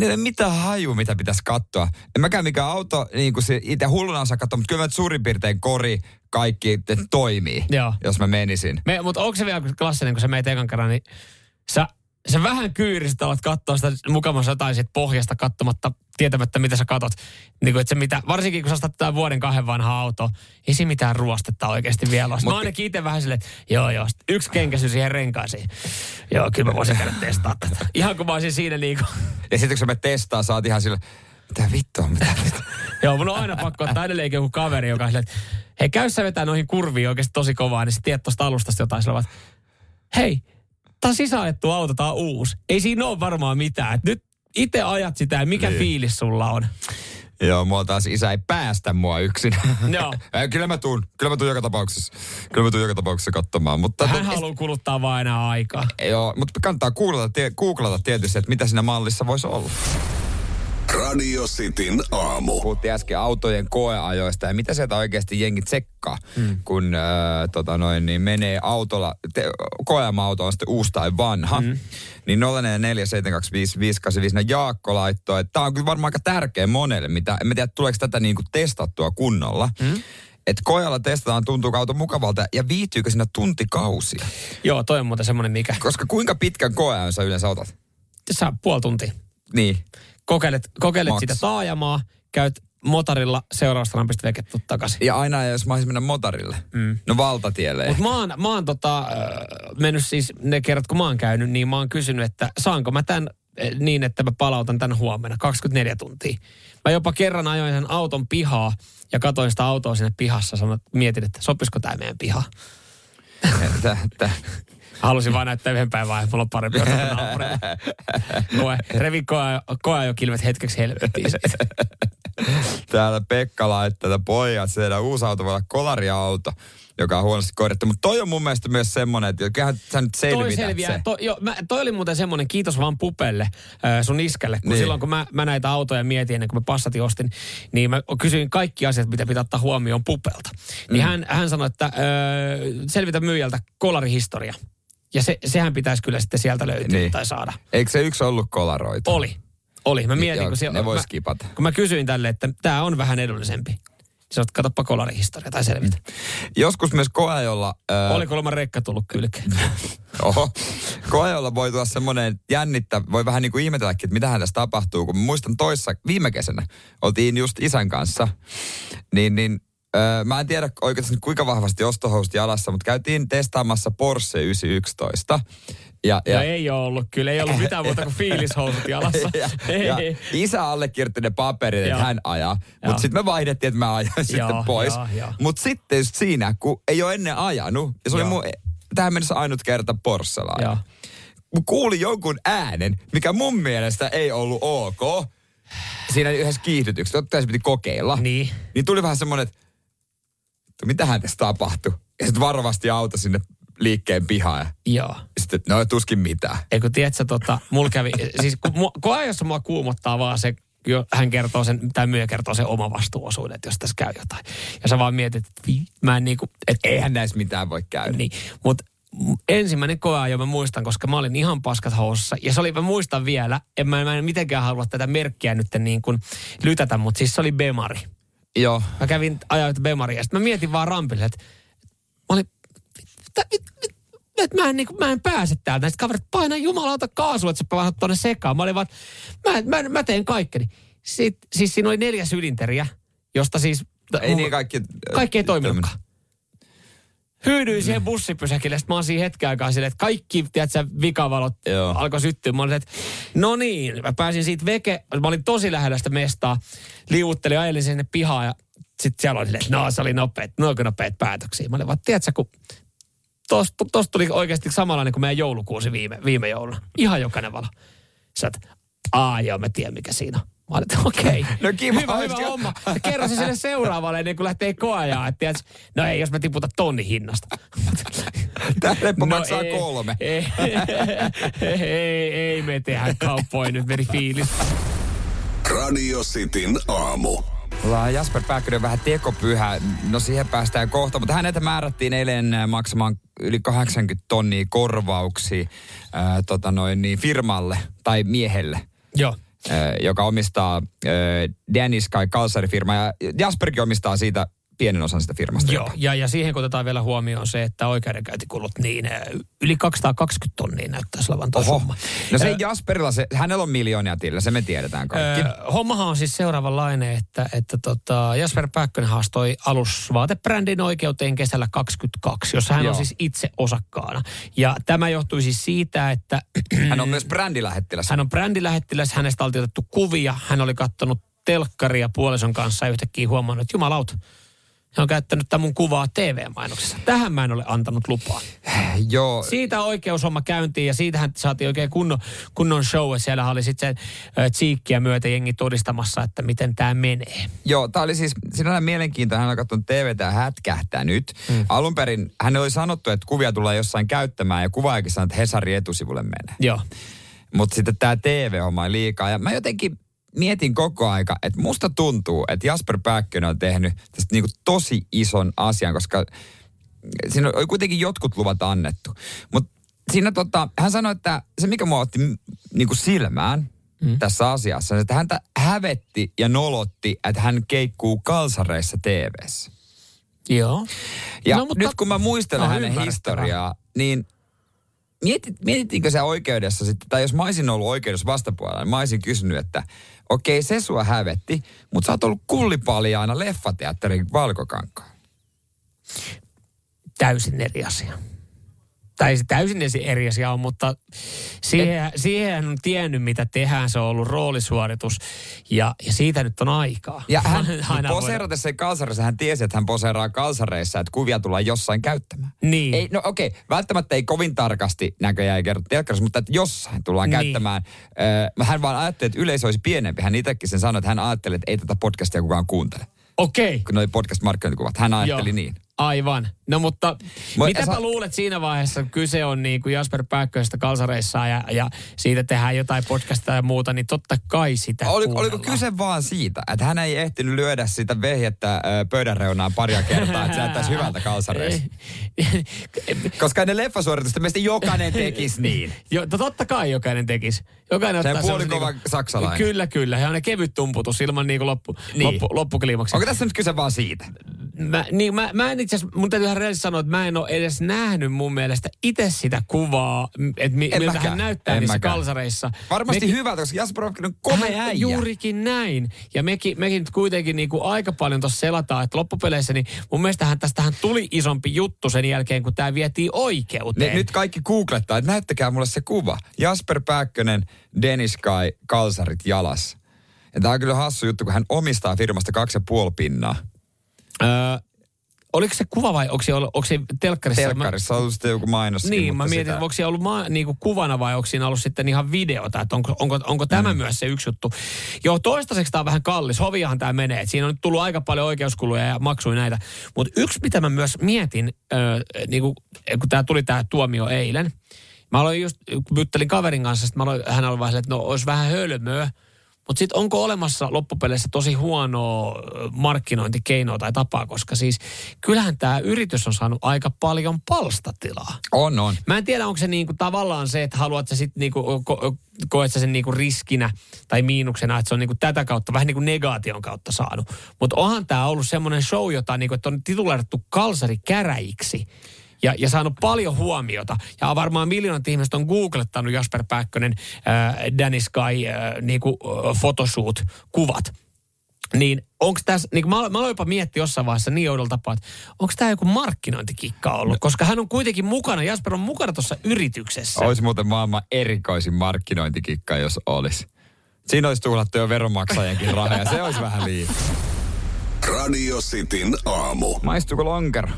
ei ole mitään haju, mitä pitäisi katsoa. En mäkään mikään auto, niin kuin se itse hulluna osaa katsoa, mutta kyllä mä suurin piirtein kori kaikki että toimii, Joo. jos mä menisin. Me, mutta onko se vielä klassinen, kun sä meet ekan kerran, niin sä, sä vähän kyyristä alat katsoa sitä mukavassa jotain pohjasta katsomatta, tietämättä mitä sä katot. Niin kuin, että se mitä, varsinkin kun sä ostat tätä vuoden kahden vanhaa autoa, ei se mitään ruostetta oikeasti vielä ole. Mä ainakin itse vähän silleen, että joo joo, yksi kenkäsy siihen renkaisiin. Joo, kyllä mä voisin käydä testaa tätä. (laughs) Ihan kun mä olisin siinä niin kuin, Ja sitten kun sä me testaa, sä oot ihan sillä, mitä vittua, mitä vittua. (laughs) Joo, mun on aina pakko ottaa edelleenkin joku kaveri, joka on silleen, että hei, käy sä vetää noihin kurviin oikeasti tosi kovaa, niin sä tiedät tosta alustasta jotain, sillä hei, tää on sisäajettu auto, tää on uusi. Ei siinä ole varmaan mitään. Et nyt itse ajat sitä ja mikä Niin. fiilis sulla on. Joo, mua taas isä ei päästä mua yksin. Joo. (laughs) Kyllä mä tuun, kyllä mä tuun joka tapauksessa. Kyllä mä tuun joka tapauksessa katsomaan. Mutta Hän haluaa kuluttaa enää aikaa. Joo, mutta kannattaa googlata, googlata tietysti, että mitä siinä mallissa voisi olla. Radio Cityn aamu. Puhuttiin äsken autojen koeajoista ja mitä sieltä oikeasti jengi tsekkaa, mm. kun äh, tota noin, niin menee autolla, te, koeama-auto on sitten uusi tai vanha. Mm. Niin 0447255855 Jaakko laittoi, että tämä on kyllä varmaan aika tärkeä monelle, mitä, en tiedä tuleeko tätä niinku testattua kunnolla. Mm. että koealla testataan tuntuuko auto mukavalta ja viihtyykö siinä tuntikausia. Joo, toi on muuten semmoinen mikä. Koska kuinka pitkän koeajan sä yleensä otat? Sä puoli tuntia. Niin. Kokeilet, kokeilet sitä taajamaa, käyt motorilla seuraavasta rampista vekettu takaisin. Ja aina jos mä mennä motorille. Mm. No valtatielle. Mutta mä oon, mä oon tota, äh, mennyt siis ne kerrat, kun mä oon käynyt, niin mä oon kysynyt, että saanko mä tämän eh, niin, että mä palautan tän huomenna 24 tuntia. Mä jopa kerran ajoin sen auton pihaa ja katsoin sitä autoa sinne pihassa. Sanoin, mietin, että sopisiko tämä meidän piha. Halusin vaan näyttää yhden päivän, että mulla on parempi. Koe, revi koe, koe jo kilvet hetkeksi helvettiin. Täällä Pekka laittaa, että pojat, teidän uusi auto voi olla kolariauto, joka on huonosti korjattu. Mutta toi on mun mielestä myös semmoinen, että kyllähän sä nyt Toi selvität selviää. se. To, jo, mä, toi oli muuten semmoinen, kiitos vaan Pupelle, äh, sun iskälle. Kun Niin. silloin kun mä, mä näitä autoja mietin ennen kuin mä Passatin ostin, niin mä kysyin kaikki asiat, mitä pitää ottaa huomioon Pupelta. Niin Mm. hän, hän sanoi, että äh, selvitä myyjältä kolarihistoria. Ja se, sehän pitäisi kyllä sitten sieltä löytyä Niin. tai saada. Eikö se yksi ollut kolaroitu? Oli. Oli. Mä mietin, Joo, kun siellä... ne voi mä, kun mä kysyin tälle, että tämä on vähän edullisempi. Sä oot, katoppa kolarihistoria tai selvitä. Joskus myös koeajolla... Ää, Oli kolma rekka tullut kylkeen. (laughs) Oho. Koeajolla voi tulla semmoinen jännittä, voi vähän niin kuin ihmetelläkin, että mitähän tässä tapahtuu. Kun muistan toissa, viime kesänä, oltiin just isän kanssa, niin, niin öö, mä en tiedä oikeastaan kuinka vahvasti ostohousut jalassa, mutta käytiin testaamassa Porsche 911. Ja, Ja, ja ei ole ollut, kyllä ei ollut mitään muuta kuin (laughs) fiilishousut jalassa. ja, ja isä allekirjoitti ne paperit, että hän ajaa. Mutta sitten me vaihdettiin, että mä ajan sitten pois. Mutta sitten just siinä, kun ei ole ennen ajanut, ja se oli mun tähän mennessä ainut kerta. Mä kuulin jonkun äänen, mikä mun mielestä ei ollut ok. Siinä yhdessä kiihdytyksessä, totta se piti kokeilla. Niin. Niin tuli vähän semmoinen, että että mitähän tässä tapahtui. Ja sitten varovasti auto sinne liikkeen pihaan. Ja Joo. sitten, no tuskin mitään. Ei kun tiedätkö, tota, mulla kävi, siis kun, mua- kun ajossa mua kuumottaa vaan se, jo, hän kertoo sen, tai myyjä kertoo sen oma vastuuosuuden, että jos tässä käy jotain. Ja sä vaan mietit, että vi, mä en niinku, että Eihän näissä mitään voi käydä. Niin, mutta ensimmäinen koeajo mä muistan, koska mä olin ihan paskat housussa. Ja se oli, mä muistan vielä, en mä, mä en mitenkään halua tätä merkkiä nyt niin kuin lytätä, mutta siis se oli Bemari. Joo. Mä kävin ajoit Bemaria ja sitten mä mietin vaan rampille, että mä olin, että et mä, en, niin mä en pääse täältä. Sitten kaverit painaa jumalauta kaasua, että sä vähän tuonne sekaan. Mä olin vaan, mä, mä, mä teen kaikkeni. Sitten, siis siinä oli neljä sylinteriä, josta siis... Ei niin kaikki... Kaikki ei toiminutkaan. Hyydyin siihen bussipysäkille, sitten mä oon siinä hetken aikaa silleen, että kaikki, tiedätkö, vikavalot Joo. alkoi syttyä. Mä olin, että no niin, mä pääsin siitä veke, mä olin tosi lähellä sitä mestaa, liuuttelin, ajelin sinne pihaan ja sitten siellä oli silleen, että no se oli nopeet, noin nopeat päätöksiä. Mä olin vaan, tiedätkö, kun tosta, tosta tuli oikeasti samanlainen kuin meidän joulukuusi viime, viime jouluna. Ihan jokainen valo. Sä oot, aa joo, mä tiedän mikä siinä on. Mä olin, että okei. (laughs) No kiva, Hyvä, hyvä homma. Ja kerro se sille seuraavalle ennen kuin lähtee koajaa. Että tiedätkö, no ei, jos mä tiputan tonni hinnasta. (laughs) Tää leppo No maksaa ei, kolme. Ei, ei, ei me tehdä kauppoja nyt meni fiilis. Radio Cityn aamu. Ollaan Jasper Pääkkönen vähän tekopyhä. No siihen päästään kohta, mutta häneltä määrättiin eilen äh, maksamaan yli 80 tonnia korvauksia ää, tota noin, niin firmalle tai miehelle, Joo. Joka omistaa Danny Sky Kalsari-firma. Ja Jasperkin omistaa siitä pienen osan sitä firmasta. Joo, jopa. ja, ja siihen kun otetaan vielä huomioon se, että oikeudenkäyntikulut, niin äh, yli 220 tonnia näyttäisi olevan tuo Oho. summa. No se Jasperilla, se, hänellä on miljoonia tilillä, se me tiedetään kaikki. Ö, hommahan on siis seuraavanlainen, että, että tota, Jasper Pääkkönen haastoi alusvaatebrändin oikeuteen kesällä 22, jossa hän Joo. on siis itse osakkaana. Ja tämä johtui siis siitä, että (clears throat) Hän on myös brändilähettiläs. hän on brändilähettiläs, hänestä oltiin otettu kuvia, hän oli kattonut telkkaria puolison kanssa ja yhtäkkiä huomannut, että jumalauta, hän on käyttänyt tämän mun kuvaa TV-mainoksessa. Tähän mä en ole antanut lupaa. (sighs) Joo, Siitä oikeushomma käyntiin ja siitähän saatiin oikein kunnon, kunnon show. Siellä oli sitten se tsiikkiä myötä jengi todistamassa, että miten tämä menee. Joo, tämä oli siis sinällään mielenkiintoinen. Hän on katsonut TVtä ja hätkähtää nyt. Mm. Alun perin hän oli sanottu, että kuvia tulee jossain käyttämään ja kuvaajakin sanoi, että Hesarin etusivulle menee. Joo. Mutta sitten tämä TV-homma liikaa. Ja mä jotenkin mietin koko aika, että musta tuntuu, että Jasper Pääkkönen on tehnyt tästä niinku tosi ison asian, koska siinä oli kuitenkin jotkut luvat annettu. Mutta siinä tota, hän sanoi, että se mikä mua otti m- niinku silmään mm. tässä asiassa, että häntä hävetti ja nolotti, että hän keikkuu kalsareissa TVssä. Joo. Ja No, mutta- nyt kun mä muistelen No, hänen historiaa, niin mietit, mietittiinkö se oikeudessa sitten, tai jos mä olisin ollut oikeudessa vastapuolella, niin mä olisin kysynyt, että okei se sua hävetti, mutta sä oot ollut kullipaljaana leffateatterin valkokankaan. täysin eri asia. Tai se täysin eri asia on, mutta siihen, siihen hän on tiennyt, mitä tehdään. Se on ollut roolisuoritus ja, ja siitä nyt on aikaa. Ja hän Aina poseeratessa sen kalsarissa, hän tiesi, että hän poseeraa kalsareissa, että kuvia tullaan jossain käyttämään. Niin. Ei, no okei, okay, välttämättä ei kovin tarkasti näköjään ei kerrota telkkarissa, mutta että jossain tullaan Niin. käyttämään. Ö, hän vaan ajatteli, että yleisö olisi pienempi. Hän itsekin sen sanoi, että hän ajatteli, että ei tätä podcastia kukaan kuuntele. Okei. Kun noi podcast-markkinointikuvat. Hän ajatteli Joo. niin. Aivan. No mutta Moi- mitäpä sä- luulet siinä vaiheessa, kun kyse on niin kuin Jasper Pääkköistä kalsareissa ja, ja siitä tehdään jotain podcastia ja muuta, niin totta kai sitä Oli, oliko kuunnellaan. kyse vaan siitä, että hän ei ehtinyt lyödä sitä vehjettä pöydän reunaan paria kertaa, että se näyttäisi hyvältä kalsareissa? (laughs) Koska ne leffasuoritusta meistä jokainen tekisi niin. (laughs) Jo, to, totta kai jokainen tekisi. Jokainen Se ottaa puolikova sellaisen saksalainen. Kyllä, kyllä. Ja on ne kevyt tumputus ilman niinku loppu, Niin. niin. loppu, loppukliimaksi. Onko tässä nyt kyse vaan siitä? Mä, niin, mä, mä en itse asiassa, mun täytyy ihan rehellisesti sanoa, että mä en ole edes nähnyt mun mielestä itse sitä kuvaa, että mi, En miltä mäkään, hän näyttää en niissä mäkään. kalsareissa. Varmasti Mekin- hyvältä, koska Jasper on komea äijä. Juurikin näin. Ja mekin, mekin nyt kuitenkin niin kuin aika paljon tuossa selataan, että loppupeleissä niin mun mielestähän tästähän tuli isompi juttu sen jälkeen, kun tämä vietiin oikeuteen. Ne, nyt kaikki googlettaa, että näyttäkää mulle se kuva. Jasper Pääkkönen, Dennis Kai, kalsarit jalassa. Ja tämä on kyllä hassu juttu, kun hän omistaa firmasta kaksi ja puoli pinnaa. Öö, oliko se kuva vai onko se, ollut, onko se telkkarissa? Telkkarissa on ollut sitten joku mainos. Niin, mä mietin, että onko siellä ollut ma- niinku kuvana vai onko siinä ollut sitten ihan videota, että onko, onko, onko tämä mm. myös se yksi juttu. Joo, toistaiseksi tämä on vähän kallis, hoviahan tämä menee, että siinä on nyt tullut aika paljon oikeuskuluja ja maksuja näitä. Mutta yksi, mitä mä myös mietin, äh, niinku, kun tämä tuli tämä tuomio eilen, mä aloin just, kun kaverin kanssa, sit mä aloin, hän oli silleen, että no olisi vähän hölmöä, mutta sitten onko olemassa loppupeleissä tosi huonoa markkinointikeinoa tai tapaa, koska siis kyllähän tämä yritys on saanut aika paljon palstatilaa. On, on. Mä en tiedä, onko se niinku tavallaan se, että haluat sä sitten niinku, ko- koet sä sen niinku riskinä tai miinuksena, että se on niinku tätä kautta, vähän niin kuin negaation kautta saanut. Mutta onhan tämä ollut semmoinen show, jota niinku, että on tituleerattu kalsarikäräjiksi. Ja, ja saanut paljon huomiota. Ja varmaan miljoonat ihmiset on googlettanut Jasper Pääkkönen, äh, Danny Sky, äh, niinku, äh, photoshoot-kuvat. Niin onko tässä, niin mä, mä aloin jopa miettiä jossain vaiheessa niin oudolla tapaa, että onko tämä joku markkinointikikka ollut? Koska hän on kuitenkin mukana, Jasper on mukana tuossa yrityksessä. Olisi muuten maailman erikoisin markkinointikikka, jos olisi. Siinä olisi tuhlattu jo veronmaksajienkin rahaa ja se olisi vähän liikaa. Radio Cityn aamu. Maistuuko lonkero?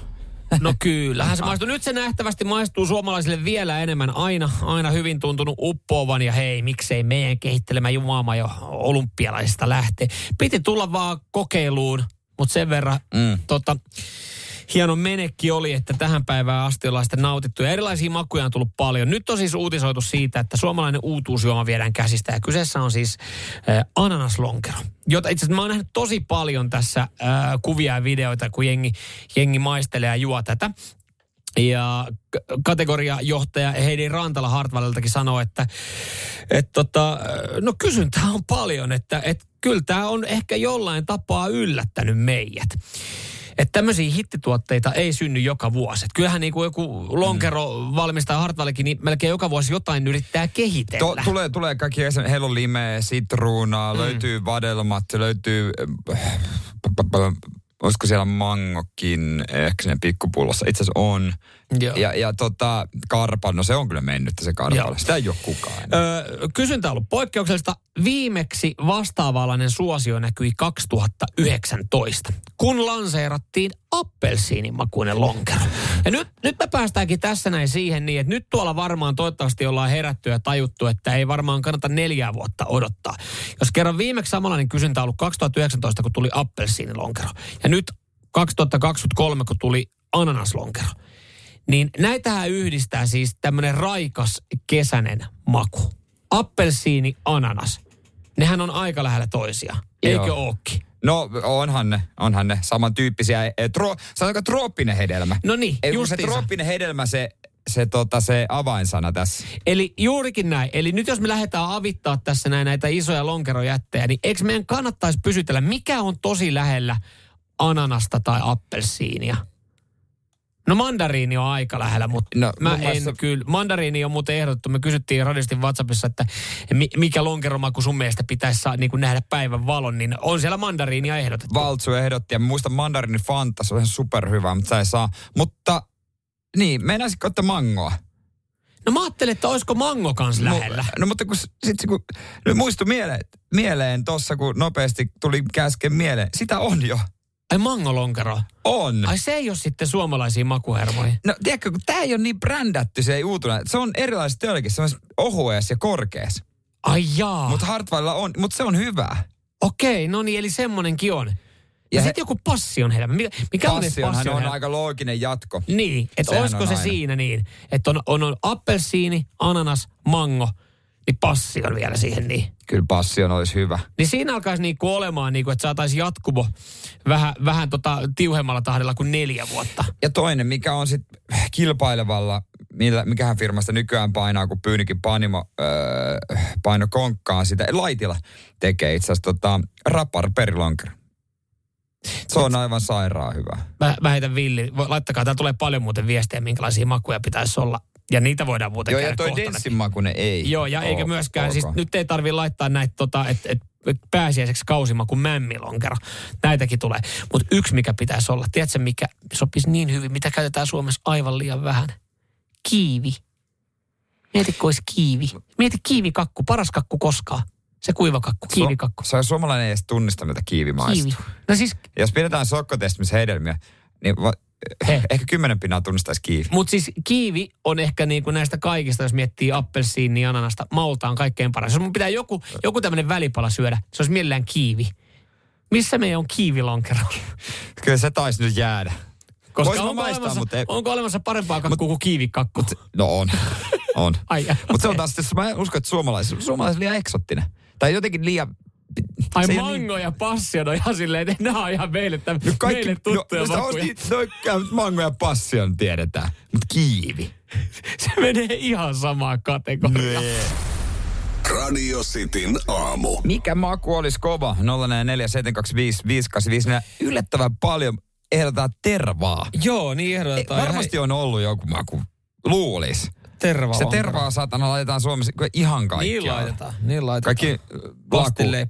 No kyllähän se maistuu. Nyt se nähtävästi maistuu suomalaisille vielä enemmän. Aina, aina hyvin tuntunut uppoavan ja hei, miksei meidän kehittelemä jumaama jo olympialaisista lähtee. Piti tulla vaan kokeiluun, mutta sen verran mm. tota, hieno menekki oli, että tähän päivään asti ollaan sitten nautittu. Ja erilaisia makuja on tullut paljon. Nyt on siis uutisoitu siitä, että suomalainen uutuusjuoma viedään käsistä. Ja kyseessä on siis äh, ananaslonkero. Jota itse asiassa mä oon nähnyt tosi paljon tässä äh, kuvia ja videoita, kun jengi, jengi maistelee ja juo tätä. Ja kategoriajohtaja Heidi Rantala Hartwalliltakin sanoi, että et tota, no kysyntää on paljon, että et kyllä tämä on ehkä jollain tapaa yllättänyt meidät. Että tämmöisiä hittituotteita ei synny joka vuosi. Et kyllähän niin kuin joku lonkero valmistaa Hartwallikin, niin melkein joka vuosi jotain yrittää kehitellä. To, tulee, tulee kaikki esimerkiksi heillä on limeä, sitruunaa, mm. löytyy vadelmat, löytyy... Äh, p- p- p- olisiko siellä mangokin ehkä siinä pikkupullossa? Itse asiassa on. Joo. Ja, ja tota, karpa, no se on kyllä mennyt se Joo. karpa. Sitä ei ole kukaan. Öö, kysyntä on ollut poikkeuksellista. Viimeksi vastaavallainen suosio näkyi 2019, kun lanseerattiin appelsiinimakuinen lonkero. Ja nyt, nyt me päästäänkin tässä näin siihen niin, että nyt tuolla varmaan toivottavasti ollaan herätty ja tajuttu, että ei varmaan kannata neljää vuotta odottaa. Jos kerran viimeksi samanlainen kysyntä on ollut 2019, kun tuli appelsiinilonkero. Ja nyt 2023, kun tuli ananaslonkero. Niin näitähän yhdistää siis tämmöinen raikas kesänen maku. Appelsiini, ananas. Nehän on aika lähellä toisia. Eikö Joo. ookin? No onhan ne, onhan ne samantyyppisiä. E, Tro, sanotaanko trooppinen hedelmä? No niin, Ei, kun se trooppinen hedelmä, se, se, tota, se avainsana tässä. Eli juurikin näin. Eli nyt jos me lähdetään avittaa tässä näin näitä isoja lonkerojättejä, niin eikö meidän kannattaisi pysytellä, mikä on tosi lähellä ananasta tai appelsiinia. No mandariini on aika lähellä, mutta No, no, mä en mielestä- kyllä. Mandariini on muuten ehdotettu. Me kysyttiin radistin WhatsAppissa, että mi- mikä lonkeromaku sun mielestä pitäisi saa, niin kuin nähdä päivän valon, niin on siellä mandariinia ehdotettu. Valtsu ehdotti ja muista mandarini Fanta, se on ihan superhyvä, mutta sä ei saa. Mutta niin, meinaisitko ottaa mangoa? No mä ajattelin, että olisiko mango kans lähellä. No, no mutta kun, sit, kun nyt muistui mieleen, mieleen tossa, kun nopeasti tuli käsken mieleen. Sitä on jo. Ai mangolonkero. On. Ai se ei ole sitten suomalaisiin makuhermoihin. No tiedätkö, kun tää ei ole niin brändätty, se ei uutuna. Se on erilaisissa tölkissä, se on ohueessa ja korkeassa. Ai jaa. Mutta Hartwallilla on, mutta se on hyvä. Okei, no niin, eli semmonenkin on. Ja, Ja sitten joku passion hedelmä. Mikä, mikä on passion on aika looginen jatko. Niin, että olisiko se aina. siinä niin, että on, on, on appelsiini, ananas, mango, niin passion vielä siihen niin. Kyllä passion olisi hyvä. Niin siinä alkaisi niinku olemaan, niinku, että saataisiin jatkumo vähän, vähän tota tiuhemmalla tahdilla kuin neljä vuotta. Ja toinen, mikä on sitten kilpailevalla, millä, mikähän firmasta nykyään painaa, kun Pyynikin Panimo öö, paino konkkaa sitä. Laitila tekee itse asiassa tota, rapar perilonker. Se on aivan sairaan hyvä. Mä, mä heitän villi. Laittakaa, täällä tulee paljon muuten viestejä, minkälaisia makuja pitäisi olla. Ja niitä voidaan muuten Joo, ja toi. Denssin makunen ei. Joo, ja eikä oo- myöskään, ok. siis nyt ei tarvi laittaa näitä, tota, että et, pääsiäiseksi kausima kuin mämmilonkero. Näitäkin tulee. Mutta yksi, mikä pitäisi olla, tiedätkö mikä sopisi niin hyvin, mitä käytetään Suomessa aivan liian vähän? Kiivi. Mieti, kun olisi kiivi. Mieti kiivikakku, paras kakku koskaan. Se kuivakakku, kiivikakku. Se on suomalainen ei edes tunnista, mitä kiivi maistuu. Kiivi. No siis, Jos pidetään sokkotestimissä hedelmiä, niin va, He. ehkä kymmenen pinnaa tunnistaisi kiivi. mutta siis kiivi on ehkä niin kuin näistä kaikista, jos miettii appelsiinia, ananasta, maultaan kaikkein paras. Jos mun pitää joku, joku tämmöinen välipala syödä, se olisi mielellään kiivi. Missä meidän on kiivilonkero? (laughs) Kyllä se taisi nyt jäädä. Koska onko, maistaa, olemassa, mutta ei- onko olemassa parempaa kakkua kuin kiivikakku? No on. (laughs) On. Mutta se on taas, sitten, mä en usko, että suomalaiset, suomalaiset liian eksottinen. Tai jotenkin liian... Ai se ei ole mango ja passion on ihan silleen, että nämä on ihan meille, täm, No meille tuttuja no, makuja. Niin, no, käy, mango ja passion tiedetään. Mutta kiivi. (laughs) Se menee ihan samaan kategoriaan. Radio Cityn aamu. Mikä maku olisi kova? 047255854. Yllättävän paljon ehdotetaan tervaa. Joo, niin Ei, ehdotetaan. varmasti on ollut joku maku. Luulis. Terva Se tervaa saatana laitetaan Suomessa ihan kaikki. Niin laitetaan, niin laitetaan. Kaikki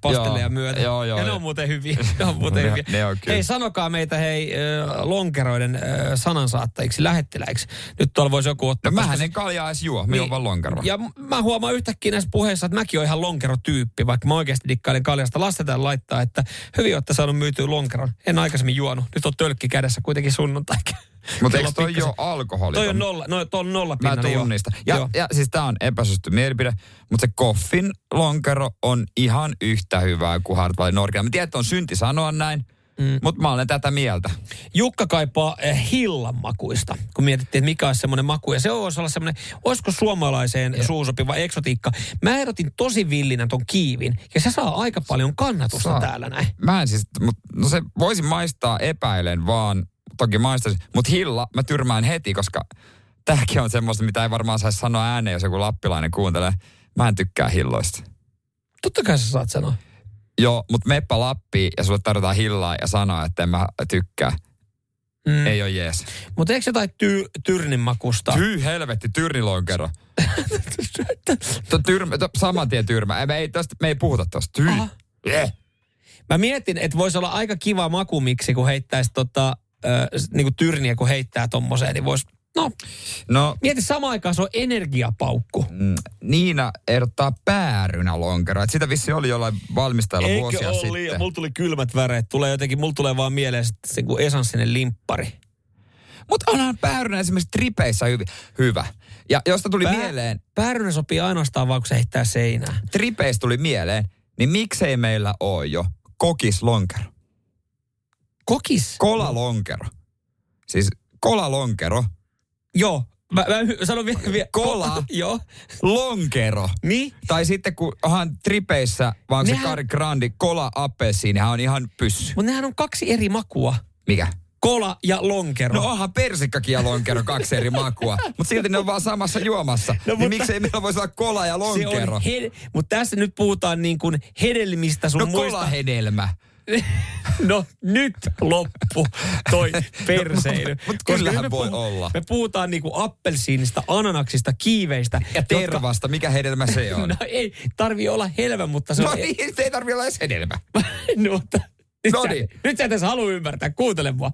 Pastille, ja myötä. Joo, joo. ja ne on muuten hyviä. (laughs) Ne on muuten Ne- hyviä. ne on kyllä. Hei, sanokaa meitä hei äh, lonkeroiden äh, sanansaattajiksi, lähettiläiksi. Nyt tuolla voisi joku ottaa. No mähän en kaljaa edes juo, minä on vaan lonkero. Ja mä huomaan yhtäkkiä näissä puheissa, että mäkin olen ihan lonkerotyyppi, vaikka mä oikeasti dikkailen kaljasta. Lastetaan laittaa, että hyvin olette saanut myytyä lonkeron. En aikaisemmin juonut. Nyt on tölkki kädessä kuitenkin sunnuntai. (laughs) Mutta eikö toi pikkasen. jo alkoholi? Toi on nolla, no, toi on nolla Mä tunnistan. Ja, Joo. ja siis tää on epäsuosittu mielipide, mutta se koffin lonkero on ihan yhtä hyvää kuin Hartwallin Norkia. Mä tiedän, että on synti sanoa näin, mm. mutta mä olen tätä mieltä. Jukka kaipaa eh, hillan makuista, kun mietittiin, että mikä olisi semmoinen maku. Ja se voisi olla semmoinen, olisiko suomalaiseen suusopiva eksotiikka. Mä ehdotin tosi villinä ton kiivin, ja se saa aika paljon kannatusta Saa. täällä näin. Mä en siis, mut, no se voisi maistaa epäilen vaan, toki maistaisin. Mutta hilla mä tyrmään heti, koska tämäkin on semmoista, mitä ei varmaan saisi sanoa ääneen, jos joku lappilainen kuuntelee. Mä en tykkää hilloista. Totta kai sä saat sanoa. Joo, mutta meppä Lappiin ja sulle tarjotaan hillaa ja sanoa, että en mä tykkää. Mm. Ei ole jees. Mutta eikö jotain ty- tyrnin makusta? Tyy helvetti, tyrnilonkero. (laughs) Tuo tyrmä, to, saman tien tyrmä. Me, ei, tosta, me ei puhuta tosta. Tyy. Eh. Mä mietin, että voisi olla aika kiva makumiksi, kun heittäisi tota, äh, niinku tyrniä, kun heittää tommoseen, niin voisi, no, No, mieti samaan aikaan se on energiapaukku. mm, Niina ehdottaa päärynä lonkero. Et sitä vissi oli jollain valmistajalla vuosia sitten. Mulla tuli kylmät väreet. Tulee jotenkin, mulla tulee vaan mieleen sit se kuin esanssinen limppari. Mutta onhan päärynä esimerkiksi tripeissä hyvi, hyvä. Ja josta tuli Pää- mieleen, Päärynä sopii ainoastaan vaan, kun se heittää seinään. tripeistä tuli mieleen, niin miksei meillä ole jo kokislonkero? Kokis? Kolalonkero. Siis kolalonkero. Joo. Mä, mä sanon vielä. Vie, Kola. (laughs) Joo. Lonkero. Niin? Tai sitten kun onhan tripeissä, vaan se Nehän- Kari Grandi, kola appelsiinihan on ihan pyssy. Mutta nehän on kaksi eri makua. Mikä? Kola ja lonkero. No onhan persikkakin ja lonkero kaksi eri makua, mutta silti ne on vaan samassa juomassa. No, niin mutta- miksei meillä voisi olla kola ja se lonkero? on he, mutta tässä nyt puhutaan niin kuin hedelmistä sun No muista. kolahedelmä. (laughs) No nyt loppu toi (laughs) perseily. No, mut Koska kyllähän me voi olla. Me puhutaan niinku appelsiinista, ananaksista, kiiveistä. Ja tervasta, mikä hedelmä se (laughs) on? No ei tarvii olla helvä, mutta se No on... niin, ei tarvitse olla edes hedelmä. no, mutta nyt, No sä, niin. nyt sä edes halua ymmärtää, kuuntele mua.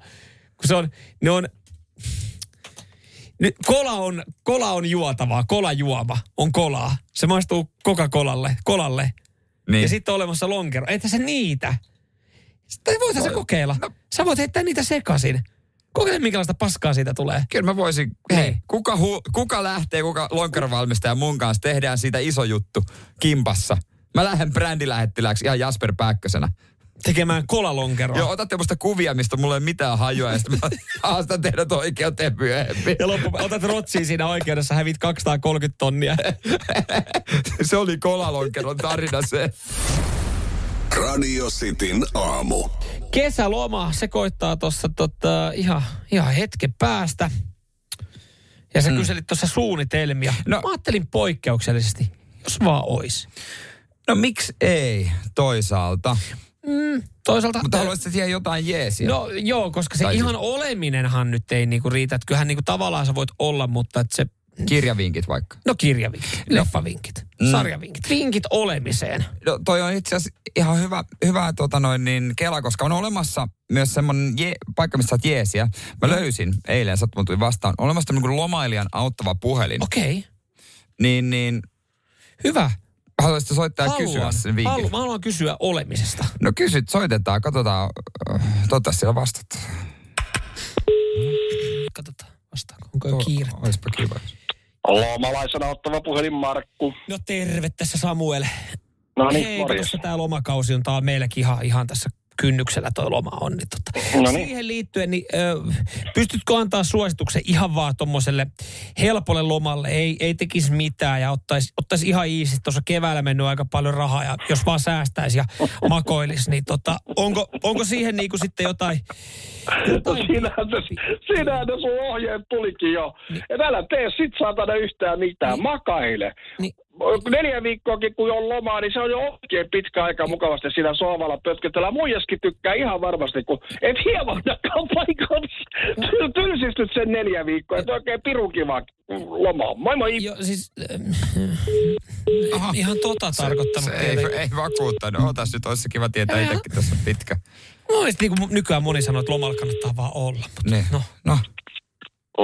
Kun se on, ne on, nyt kola on, kola on juotavaa, kolajuoma on kolaa. Se maistuu Coca-Colalle, kolalle. Niin. Ja sitten on olemassa lonkero. Että se niitä. Sitten voitaisiin se kokeilla. No. Sä voit heittää niitä sekaisin. Kokeile, minkälaista paskaa siitä tulee. Kyllä mä voisin, hei, Niin. kuka, hu, kuka lähtee, kuka lonkerovalmistaja mun kanssa, tehdään siitä iso juttu kimpassa. Mä lähden brändilähettiläksi ihan Jasper Pääkkösenä. Tekemään kolalonkeroa. Joo, otatte musta kuvia, mistä mulla ei mitään hajua, ja sitten mä (laughs) haastan teidät oikeuteen myöhemmin. Ja loppu, otat rotsiin siinä oikeudessa, hävit 230 tonnia. (laughs) se oli kolalonkeron tarina se. Radio Cityn aamu. Kesäloma, se koittaa tuossa tota, ihan, ihan hetken päästä. Ja sä mm. kyselit tuossa suunnitelmia. No- Mä ajattelin poikkeuksellisesti, jos vaan ois. No miksi ei toisaalta? Toisaalta... Mutta haluaisit siihen jotain jeesiä? No joo, koska se Tai ihan siis- oleminenhan nyt ei niinku riitä. Että kyllähän niinku tavallaan sä voit olla, mutta että se... Kirjavinkit vaikka. No kirjavinkit, leffavinkit, Mm. sarjavinkit. Vinkit olemiseen. No, toi on itse asiassa ihan hyvä, hyvä tota noin, niin kela, koska on olemassa myös semmoinen je, paikka, missä saat jeesiä. Mä löysin eilen, sattumalta tuli vastaan, on olemassa tämmöinen lomailijan auttava puhelin. Okei, okay. Niin, niin hyvä. haluaisitko soittaa ja kysyä sen vinkin? haluan, mä haluan kysyä olemisesta. No kysyt, soitetaan, katsotaan, äh, toivottavasti siellä vastat. Katsotaan, vastaako. Onko jo kiire? Oispa kiva. Lomalaisena ottava puhelin Markku. No terve tässä Samuel. No niin, Hei, tuossa tämä lomakausi on, tää on meilläkin ihan, ihan tässä kynnyksellä toi loma on. Niin tota. No niin. Siihen liittyen, niin ö, pystytkö antaa suosituksen ihan vaan tuommoiselle helpolle lomalle, ei, ei tekisi mitään ja ottaisi, ottaisi ihan iisi. Tuossa keväällä mennyt aika paljon rahaa ja jos vaan säästäisi ja makoilisi, niin tota, onko, onko siihen niinku sitten jotain, No siinähän, se, siinähän ne sun ohjeet tulikin jo. Et älä tee sit saatana yhtään mitään, Niin. makaile. Niin. Neljä viikkoakin kun on lomaa, niin se on jo oikein pitkä aika mukavasti siinä sohvalla pötkötellä. Muijaskin tykkää ihan varmasti, kun et hieman paikassa tylsistyt sen neljä viikkoa. Et oikein pirun kiva loma. Moi moi! Jo, siis, äh, ihan tota tarkoittanut. Se ei, ei vakuuttanut. Otas nyt, olisi kiva tietää itsekin tässä pitkä. No, niin kuin nykyään moni sanoo, että lomalla kannattaa vaan olla. Mutta Niin. no, No.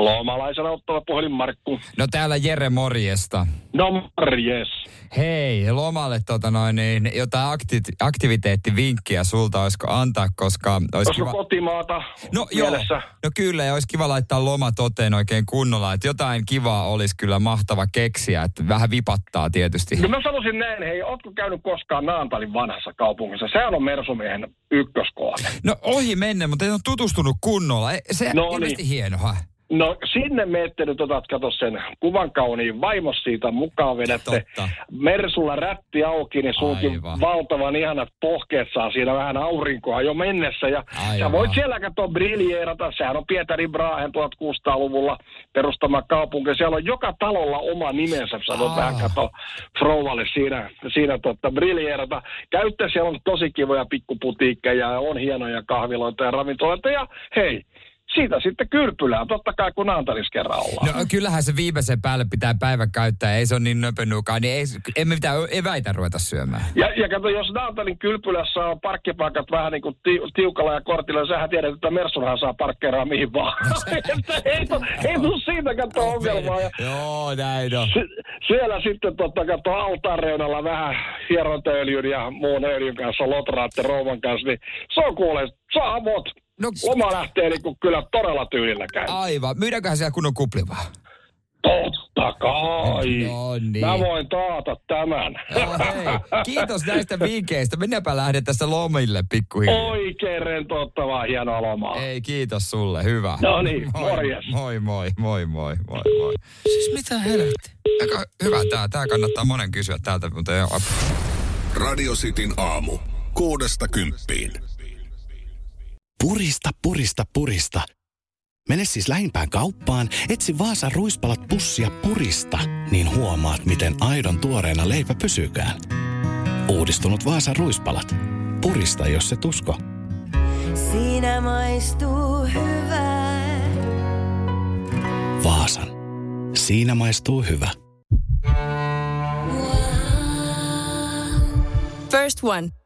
Lomalaisena ottava puhelin Markku. no täällä Jere morjesta. No morjes. Hei, lomalle tota noin, niin jotain akti- aktiviteettivinkkiä sulta olisiko antaa, koska olisi kiva... kotimaata No joo, mielessä? no kyllä, ja olisi kiva laittaa loma toteen oikein kunnolla, että jotain kivaa olisi kyllä mahtava keksiä, että vähän vipattaa tietysti. No mä sanoisin näin, hei, ootko käynyt koskaan Naantalin vanhassa kaupungissa? Sehän on Mersumiehen ykköskohde. No ohi menne, mutta en ole tutustunut kunnolla. E- Se No on ilmeisesti niin. hienoa. No sinne meette nyt otat, kato sen kuvan kauniin vaimos siitä mukaan vedätte. Totta. Mersulla rätti auki, niin Aivan. valtavan ihanat pohkeet saa siinä vähän aurinkoa jo mennessä. Ja Aivan. sä voit siellä katsoa briljeerata. Sehän on Pietari Brahen 1600-luvulla perustama kaupunki. Siellä on joka talolla oma nimensä. Sä voit Ah. vähän katsoa Frouvalle siinä, siinä totta, briljeerata. Käytte, siellä on tosi kivoja pikkuputiikkeja ja on hienoja kahviloita ja ravintoloita. Ja hei, siitä sitten kyrpylää, totta kai kun Naantalissa kerran ollaan. No kyllähän se viimeisen päälle pitää päivän käyttää, ei se ole niin nöpönukaan, niin ei, emme mitään eväitä ruveta syömään. Ja, ja kato, jos Naantalin kylpylässä on parkkipaikat vähän niin kuin ti, tiukalla ja kortilla, niin sähän tiedät, että Mersunhan saa parkkeeraa mihin vaan. (laughs) Että ei, tu, ei tuu siitä kato ongelmaa. Ja Joo, näin on. siellä sitten totta kato altaan reunalla vähän hierontaöljyn ja muun öljyn kanssa, lotraatte rouvan kanssa, niin se on kuule, saa mot. No, Loma lähtee niin kuin kyllä todella tyylillä käy. aivan. Myydäänköhän siellä kunnon kuplivaa? Totta kai. No niin. Mä voin taata tämän. Joo, hei. Kiitos näistä vinkkeistä. Mennäpä lähde tässä lomille pikkuhiljaa. Oikein rentouttavaa, hienoa lomaa. Ei, kiitos sulle. Hyvä. No niin, moi, morjes. Moi, moi, moi, moi, moi, moi. siis mitä helvetti? Aika hyvä tää. Tää kannattaa monen kysyä täältä, mutta joo. Radio Cityn aamu. Kuudesta kymppiin. Purista, purista, purista. Mene siis lähimpään kauppaan, etsi Vaasan ruispalat pussia purista, niin huomaat, miten aidon tuoreena leipä pysykään. Uudistunut Vaasan ruispalat. Purista, jos se tusko. Siinä maistuu hyvää. Vaasan. Siinä maistuu hyvä. First One.